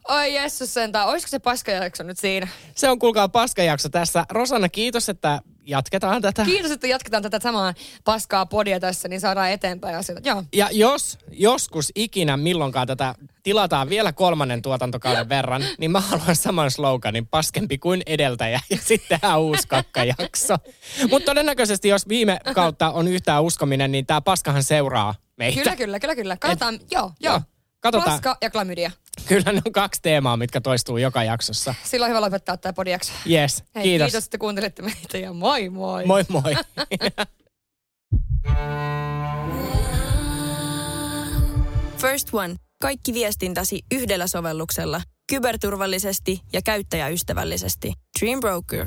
Oi Jessus sentään, olisiko se paskajakso nyt siinä? Se on kuulkaa paskajakso tässä. Rosanna, kiitos, että jatketaan tätä. Kiitos, että jatketaan tätä samaa paskaa podia tässä, niin saadaan eteenpäin asioita. Joo. Ja jos joskus ikinä milloinkaan tätä tilataan vielä kolmannen tuotantokauden verran, niin mä haluan saman sloganin, paskempi kuin edeltäjä, ja sitten tehdään uusi kakkajakso. Mutta todennäköisesti, jos viime kautta on yhtään uskominen, niin tämä paskahan seuraa meitä. Kyllä, kyllä, kyllä, kyllä. Katsotaan, joo, joo. Joo, katsotaan. Paska ja klamydia. Kyllä ne on kaksi teemaa, mitkä toistuu joka jaksossa. Silloin on hyvä lopettaa tämä podijakso. Yes, Hei, kiitos. kiitos, että kuuntelitte meitä ja moi moi. Moi moi. (laughs) First One. Kaikki viestintäsi yhdellä sovelluksella. Kyberturvallisesti ja käyttäjäystävällisesti. Dream Broker.